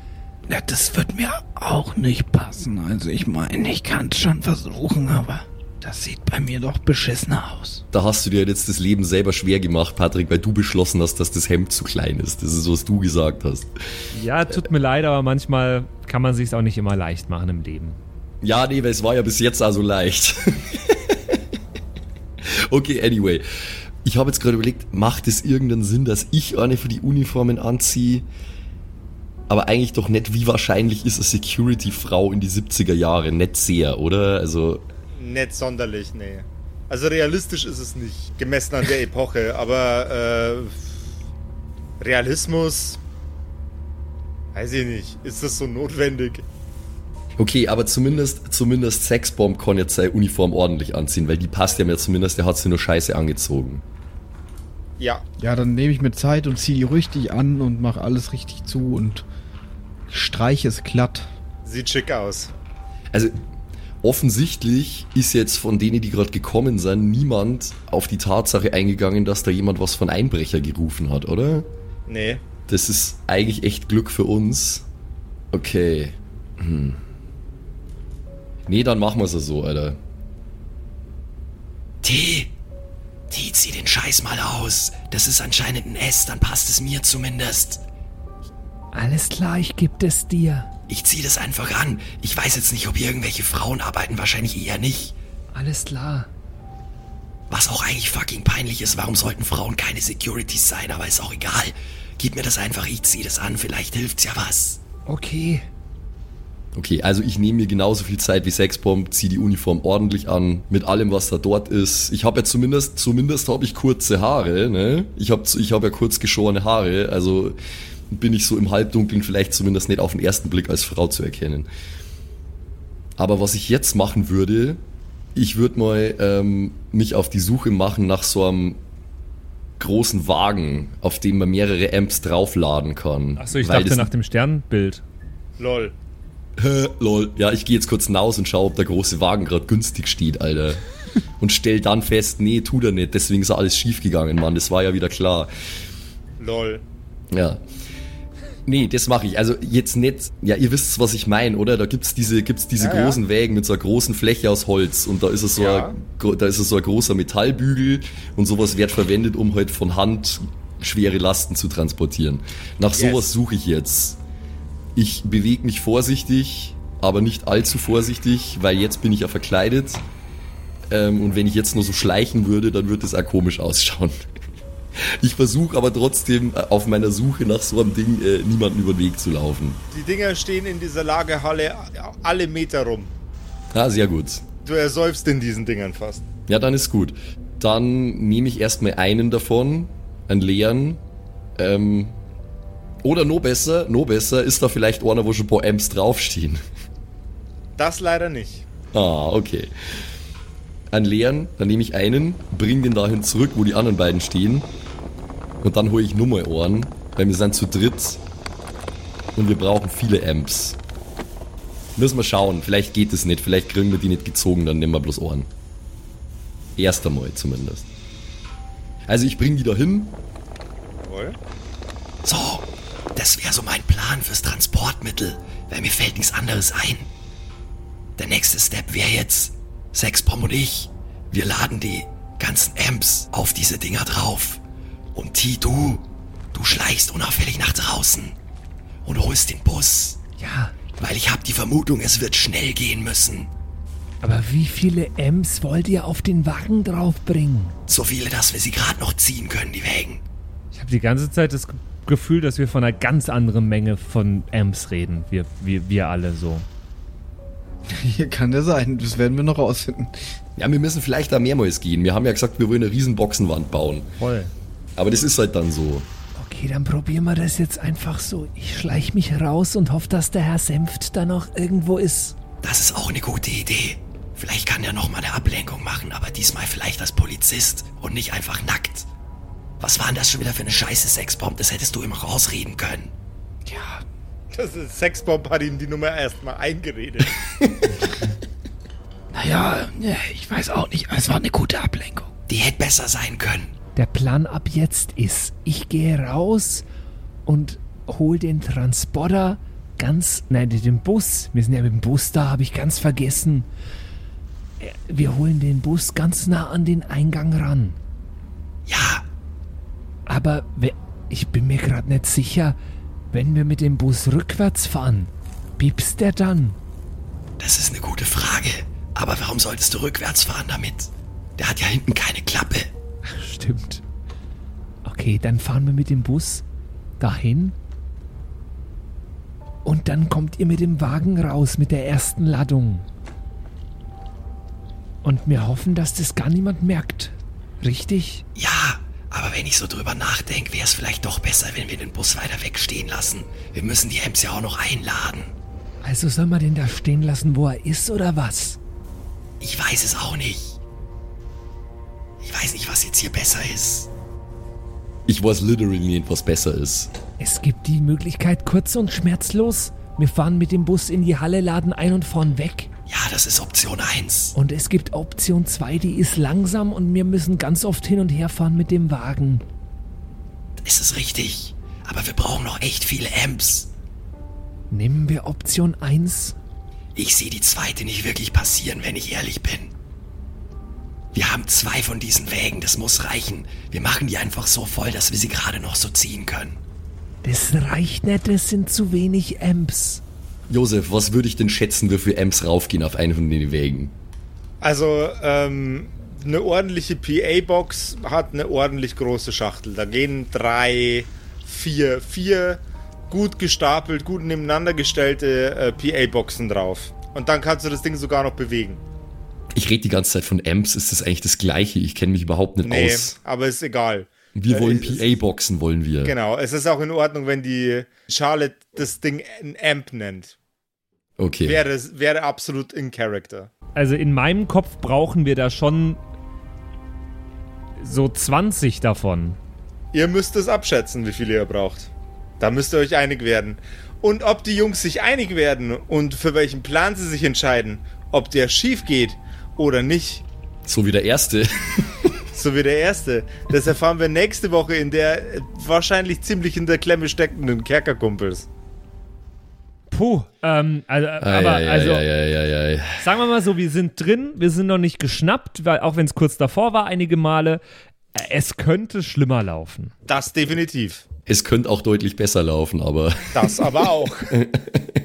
Ja, das wird mir auch nicht passen. Also ich meine, ich kann es schon versuchen, aber das sieht bei mir doch beschissener aus. Da hast du dir jetzt das Leben selber schwer gemacht, Patrick, weil du beschlossen hast, dass das Hemd zu klein ist. Das ist, was du gesagt hast. Ja, tut mir leid, aber manchmal kann man sich auch nicht immer leicht machen im Leben. Ja, nee, weil es war ja bis jetzt also leicht. okay, anyway. Ich habe jetzt gerade überlegt, macht es irgendeinen Sinn, dass ich eine für die Uniformen anziehe? Aber eigentlich doch nicht, wie wahrscheinlich ist eine Security-Frau in die 70er Jahre? Nicht sehr, oder? Also, Nicht sonderlich, nee. Also realistisch ist es nicht, gemessen an der Epoche, aber äh, Realismus, weiß ich nicht, ist das so notwendig? okay, aber zumindest, zumindest Sexbomb kann jetzt seine Uniform ordentlich anziehen, weil die passt ja mir zumindest, der hat sie nur scheiße angezogen. Ja, Ja, dann nehme ich mir Zeit und ziehe die richtig an und mache alles richtig zu und streiche es glatt. sieht schick aus. Also offensichtlich ist jetzt von denen, die gerade gekommen sind, niemand auf die Tatsache eingegangen, dass da jemand was von Einbrecher gerufen hat, oder? Nee, Das ist eigentlich echt Glück für uns. Okay. Hm. Nee, dann machen wir es so, Alter. T. T, zieh den Scheiß mal aus. Das ist anscheinend ein S, dann passt es mir zumindest. Alles klar, ich geb es dir. Ich zieh das einfach an. Ich weiß jetzt nicht, ob hier irgendwelche Frauen arbeiten, wahrscheinlich eher nicht. Alles klar. Was auch eigentlich fucking peinlich ist, warum sollten Frauen keine Securities sein, aber ist auch egal. Gib mir das einfach, ich zieh das an, vielleicht hilft's ja was. Okay. Okay, also ich nehme mir genauso viel Zeit wie Sexbomb, ziehe die Uniform ordentlich an, mit allem, was da dort ist. Ich habe ja zumindest, zumindest habe ich kurze Haare, ne? Ich habe ich hab ja kurz geschorene Haare, also bin ich so im Halbdunkeln vielleicht zumindest nicht auf den ersten Blick als Frau zu erkennen. Aber was ich jetzt machen würde, ich würde mal ähm, mich auf die Suche machen nach so einem großen Wagen, auf dem man mehrere Amps draufladen kann. Achso, ich Weil dachte nach dem Sternbild. lol. Hä, Lol. Ja, ich gehe jetzt kurz hinaus und schaue, ob der große Wagen gerade günstig steht, Alter. Und stell dann fest, nee, tut er nicht. Deswegen ist alles schief gegangen, Mann. Das war ja wieder klar. Lol. Ja. Nee, das mache ich. Also jetzt nicht, ja, ihr wisst, was ich meine, oder? Da gibt's diese, gibt's diese Ja, ja. großen Wägen mit so einer großen Fläche aus Holz und da ist es so, Ja. ein, da ist es so ein großer Metallbügel und sowas wird verwendet, um halt von Hand schwere Lasten zu transportieren. Nach Yes. sowas suche ich jetzt. Ich bewege mich vorsichtig, aber nicht allzu vorsichtig, weil jetzt bin ich ja verkleidet. Ähm, und wenn ich jetzt nur so schleichen würde, dann würde es auch komisch ausschauen. Ich versuche aber trotzdem äh, auf meiner Suche nach so einem Ding äh, niemanden über den Weg zu laufen. Die Dinger stehen in dieser Lagerhalle alle Meter rum. Ah, sehr gut. Du ersäufst in diesen Dingern fast. Ja, dann ist gut. Dann nehme ich erstmal einen davon, einen leeren. Ähm, oder noch besser, noch besser ist da vielleicht einer, wo schon ein paar Amps draufstehen. Das leider nicht. Ah, okay. Einen leeren, dann nehme ich einen, bring den dahin zurück, wo die anderen beiden stehen. Und dann hole ich nur mal Ohren, weil wir sind zu dritt. Und wir brauchen viele Amps. Müssen wir schauen, vielleicht geht es nicht, vielleicht kriegen wir die nicht gezogen, dann nehmen wir bloß Ohren. Erst einmal zumindest. Also ich bring die da hin. Jawohl. So, das wäre so mein Plan fürs Transportmittel, weil mir fällt nichts anderes ein. Der nächste Step wäre jetzt, Sexbomb und ich, wir laden die ganzen Amps auf diese Dinger drauf. Und T, du, du schleichst unauffällig nach draußen und holst den Bus. Ja, Weil ich habe die Vermutung, es wird schnell gehen müssen. aber wie viele Ems wollt ihr auf den Wagen draufbringen? So viele, dass wir sie gerade noch ziehen können, die Wägen. Ich habe die ganze Zeit das Gefühl, dass wir von einer ganz anderen Menge von Amps reden. Wir, wir, wir alle so. Hier kann der sein, das werden wir noch rausfinden. Ja, wir müssen vielleicht da mehrmals gehen. Wir haben ja gesagt, wir wollen eine riesen Boxenwand bauen. Voll. Aber das ist halt dann so. Okay, dann probieren wir das jetzt einfach so. Ich schleich mich raus und hoffe, dass der Herr Senft da noch irgendwo ist. Das ist auch eine gute Idee. Vielleicht kann er noch mal eine Ablenkung machen, aber diesmal vielleicht als Polizist und nicht einfach nackt. Was war denn das schon wieder für eine scheiße Sexbomb? Das hättest du immer rausreden können. Das ist Sexbomb hat ihm die Nummer erstmal eingeredet. Naja, ich weiß auch nicht. Es war eine gute Ablenkung. Die hätte besser sein können. Der Plan ab jetzt ist, ich gehe raus und hol den Transporter ganz, nein, den Bus. Wir sind ja mit dem Bus da, habe ich ganz vergessen. Äh, Wir holen den Bus ganz nah an den Eingang ran. Ja, Aber ich bin mir gerade nicht sicher, wenn wir mit dem Bus rückwärts fahren, piepst der dann? das ist eine gute Frage. Aber warum solltest du rückwärts fahren damit? Der hat ja hinten keine Klappe. Stimmt. Okay, dann fahren wir mit dem Bus dahin. Und dann kommt ihr mit dem Wagen raus mit der ersten Ladung. Und wir hoffen, dass das gar niemand merkt. Richtig? Ja, aber wenn ich so drüber nachdenke, wäre es vielleicht doch besser, wenn wir den Bus weiter wegstehen lassen. Wir müssen die Ems ja auch noch einladen. Also soll man den da stehen lassen, wo er ist, oder was? Ich weiß es auch nicht. Ich weiß nicht, was jetzt hier besser ist. Ich weiß literally nicht, was besser ist. Es gibt die Möglichkeit kurz und schmerzlos. Wir fahren mit dem Bus in die Halle, laden ein und fahren weg. Ja, das ist Option 1. Und es gibt Option 2, die ist langsam und wir müssen ganz oft hin und her fahren mit dem Wagen. Es ist richtig. Aber wir brauchen noch echt viele Amps. Nehmen wir Option 1. Ich sehe die zweite nicht wirklich passieren, wenn ich ehrlich bin. Wir haben zwei von diesen Wägen, das muss reichen. Wir machen die einfach so voll, dass wir sie gerade noch so ziehen können. Das reicht nicht, das sind zu wenig Amps. Josef, was würde ich denn schätzen, wie viele Amps raufgehen auf einen von den Wägen? Also, ähm, eine ordentliche PA-Box hat eine ordentlich große Schachtel. Da gehen drei, vier, vier gut gestapelt, gut nebeneinander gestellte äh, PA-Boxen drauf. Und dann kannst du das Ding sogar noch bewegen. Ich rede die ganze Zeit von Amps, ist das eigentlich das gleiche? Ich kenne mich überhaupt nicht Nee, aus. aber ist egal. Wir Äh, wollen PA-Boxen, wollen wir. Genau, es ist auch in Ordnung, wenn die Charlotte das Ding ein Amp nennt. Okay. Wäre, wäre absolut in Character. Also in meinem Kopf brauchen wir da schon so 20 davon. Ihr müsst es abschätzen, wie viele ihr braucht. Da müsst ihr euch einig werden. Und ob die Jungs sich einig werden und für welchen Plan sie sich entscheiden, ob der schief geht oder nicht, So wie der erste. so wie der erste, das erfahren wir nächste Woche in der äh, wahrscheinlich ziemlich in der Klemme steckenden Kerkerkumpels. Puh, ähm, also, aber, Ei, ei, also, ei, ei, ei, ei. sagen wir mal so, wir sind drin, wir sind noch nicht geschnappt, weil auch wenn es kurz davor war, einige Male, äh, es könnte schlimmer laufen. Das definitiv. Es könnte auch deutlich besser laufen, aber Das aber auch.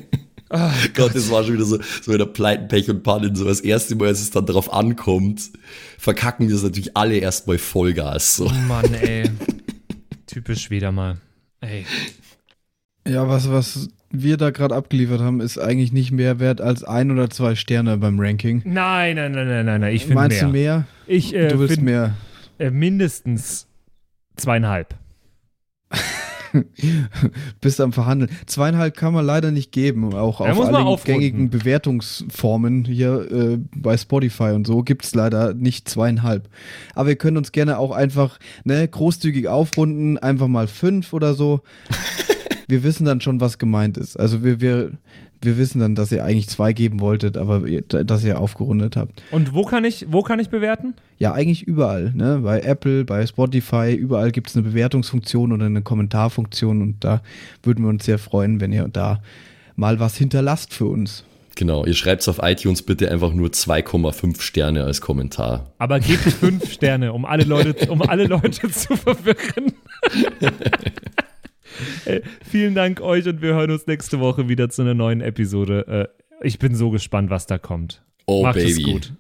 Gott, das war schon wieder so, so wieder Pleiten, Pech und Pannen. So das erste Mal, als es dann drauf ankommt, verkacken wir es natürlich alle erstmal Vollgas. So. Mann, ey. Typisch wieder mal. Ey. Ja, was, was wir da gerade abgeliefert haben, ist eigentlich nicht mehr wert als ein oder zwei Sterne beim Ranking. Nein, nein, nein, nein, nein, nein. Ich finde Meinst mehr. du mehr? Ich äh, du willst find, mehr. Äh, mindestens zweieinhalb. Bist am Verhandeln. Zweieinhalb kann man leider nicht geben. Auch Da auf allen gängigen Bewertungsformen hier äh, bei Spotify und so gibt's leider nicht zweieinhalb. Aber wir können uns gerne auch einfach ne, großzügig aufrunden, einfach mal fünf oder so. wir wissen dann schon, was gemeint ist. Also wir, wir wir wissen dann, dass ihr eigentlich zwei geben wolltet, aber ihr, dass ihr aufgerundet habt. Und wo kann ich, wo kann ich bewerten? Ja, eigentlich überall, ne? Bei Apple, bei Spotify, überall gibt es eine Bewertungsfunktion oder eine Kommentarfunktion und da würden wir uns sehr freuen, wenn ihr da mal was hinterlasst für uns. Genau, ihr schreibt es auf iTunes bitte einfach nur 2,5 Sterne als Kommentar. Aber gebt fünf Sterne, um alle Leute, um alle Leute zu verwirren. Ey, vielen Dank euch und wir hören uns nächste Woche wieder zu einer neuen Episode. Äh, ich bin so gespannt, was da kommt. Oh, Macht Baby. es gut.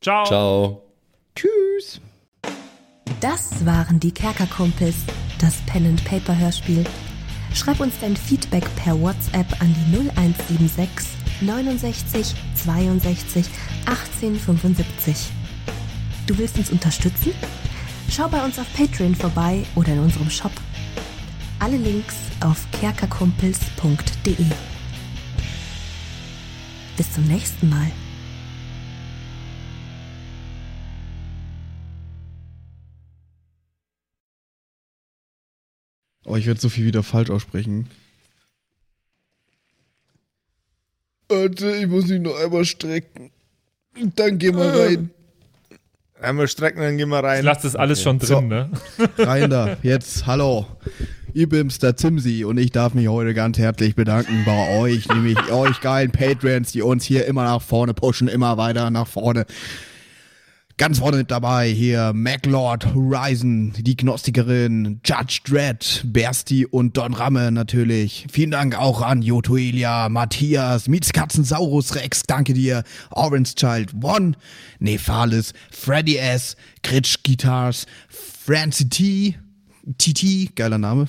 Ciao. Ciao. Tschüss! Das waren die Kerkerkumpels, das Pen and Paper Hörspiel. Schreib uns dein Feedback per WhatsApp an die 0176 69 62 18 75. Du willst uns unterstützen? Schau bei uns auf Patreon vorbei oder in unserem Shop. Alle Links auf kerkerkumpels.de. Bis zum nächsten Mal. Oh, ich werde so viel wieder falsch aussprechen. Warte, ich muss mich noch einmal strecken. Dann geh mal rein. Einmal strecken, dann gehen wir Ich rein. lasse das alles schon drin, So. ne? Rein da. Jetzt, hallo. Ich bin's, der Zimsi und ich darf mich heute ganz herzlich bedanken bei euch, nämlich euch geilen Patreons, die uns hier immer nach vorne pushen, immer weiter nach vorne. Ganz vorne mit dabei hier MacLord, Horizon, die Gnostikerin, Judge Dredd, Bersti und Don Ramme natürlich. Vielen Dank auch an Jotoelia, Matthias, Mietskatzensaurus Rex, danke dir, Orange Child One, Nephalis, Freddy S, Gritsch Guitars, Francie T, TT, geiler Name,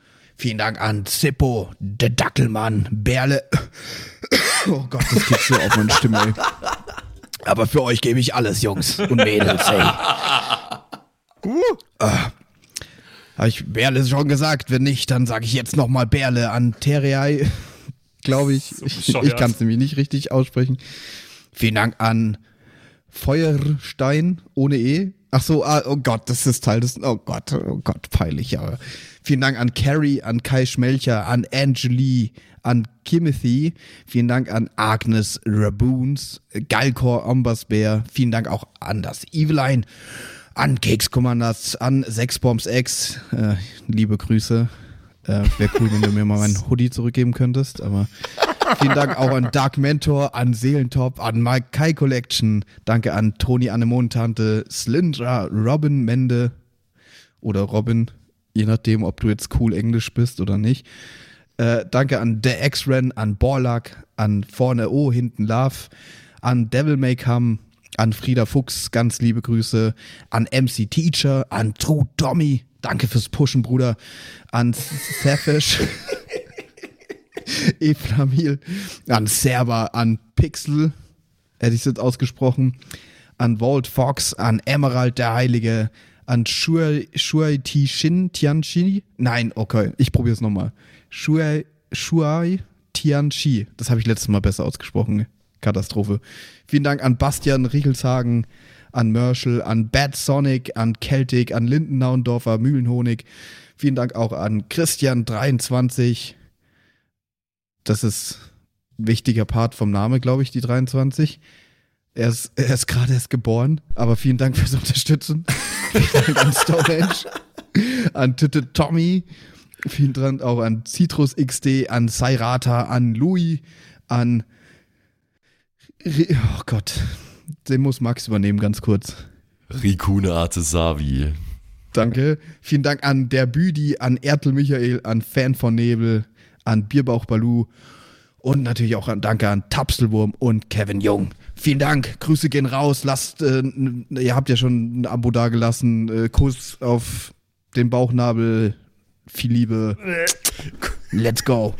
vielen Dank an Zippo, der Dackelmann, Berle, oh Gott, das geht so auf meine Stimme, ey. Aber für euch gebe ich alles, Jungs und Mädels, hey. Habe ich Berle schon gesagt? Wenn nicht, dann sage ich jetzt nochmal Berle an Terrei. Glaube ich. ich bescheuert. ich kann es nämlich nicht richtig aussprechen. Vielen Dank an Feuerstein ohne E. Ach so, ah, oh Gott, das ist Teil des. Oh Gott, oh Gott, peinlich, aber. Vielen Dank an Carrie, an Kai Schmelcher, an Angeli, an Kimothy. Vielen Dank an Agnes Raboons, Galkor Ombasbär. Vielen Dank auch an das Eveline, an Keks Commanders, an Sexbombs X. Äh, liebe Grüße. Äh, Wäre cool, wenn du mir mal meinen Hoodie zurückgeben könntest, aber vielen Dank auch an Dark Mentor, an Seelentop, an Mike Kai Collection. Danke an Toni Anemontante, Slyndra, Robin Mende oder Robin, je nachdem, ob du jetzt cool Englisch bist oder nicht. Äh, danke an The X-Ren, an Borlak, an Vorne O, hinten Love, an Devil May Come, an Frieda Fuchs, ganz liebe Grüße, an MC Teacher, an True Tommy, danke fürs Pushen, Bruder, an Safish, Eflamil, an Server, an Pixel, hätte ich es jetzt ausgesprochen, an Walt Fox, an Emerald der Heilige, an Shuai, Shuai Ti Shin Tianchi. Nein, okay, ich probiere es nochmal. Shuai, Shuai Tianchi. Das habe ich letztes Mal besser ausgesprochen. Katastrophe. Vielen Dank an Bastian Riechelshagen, an Merschel, an Bad Sonic, an Celtic, an Lindennaundorfer, Mühlenhonig. Vielen Dank auch an Christian23. Das ist ein wichtiger Part vom Name, glaube ich, die 23. Er ist, er ist gerade erst geboren, aber vielen Dank fürs Unterstützen. Vielen Dank an Storage, an Titte Tommy, vielen Dank auch an Citrus XD, an Sairata, an Louis, an. Oh Gott, den muss Max übernehmen, ganz kurz. Rikune Artesavi. Danke. Vielen Dank an der Büdi, an Ertel Michael, an Fan von Nebel, an Bierbauch Balu und natürlich auch an, danke an Tapselwurm und Kevin Jung. Vielen Dank. Grüße gehen raus. Lasst, äh, ihr habt ja schon ein Abo dagelassen. Äh, Kuss auf den Bauchnabel. Viel Liebe. Let's go.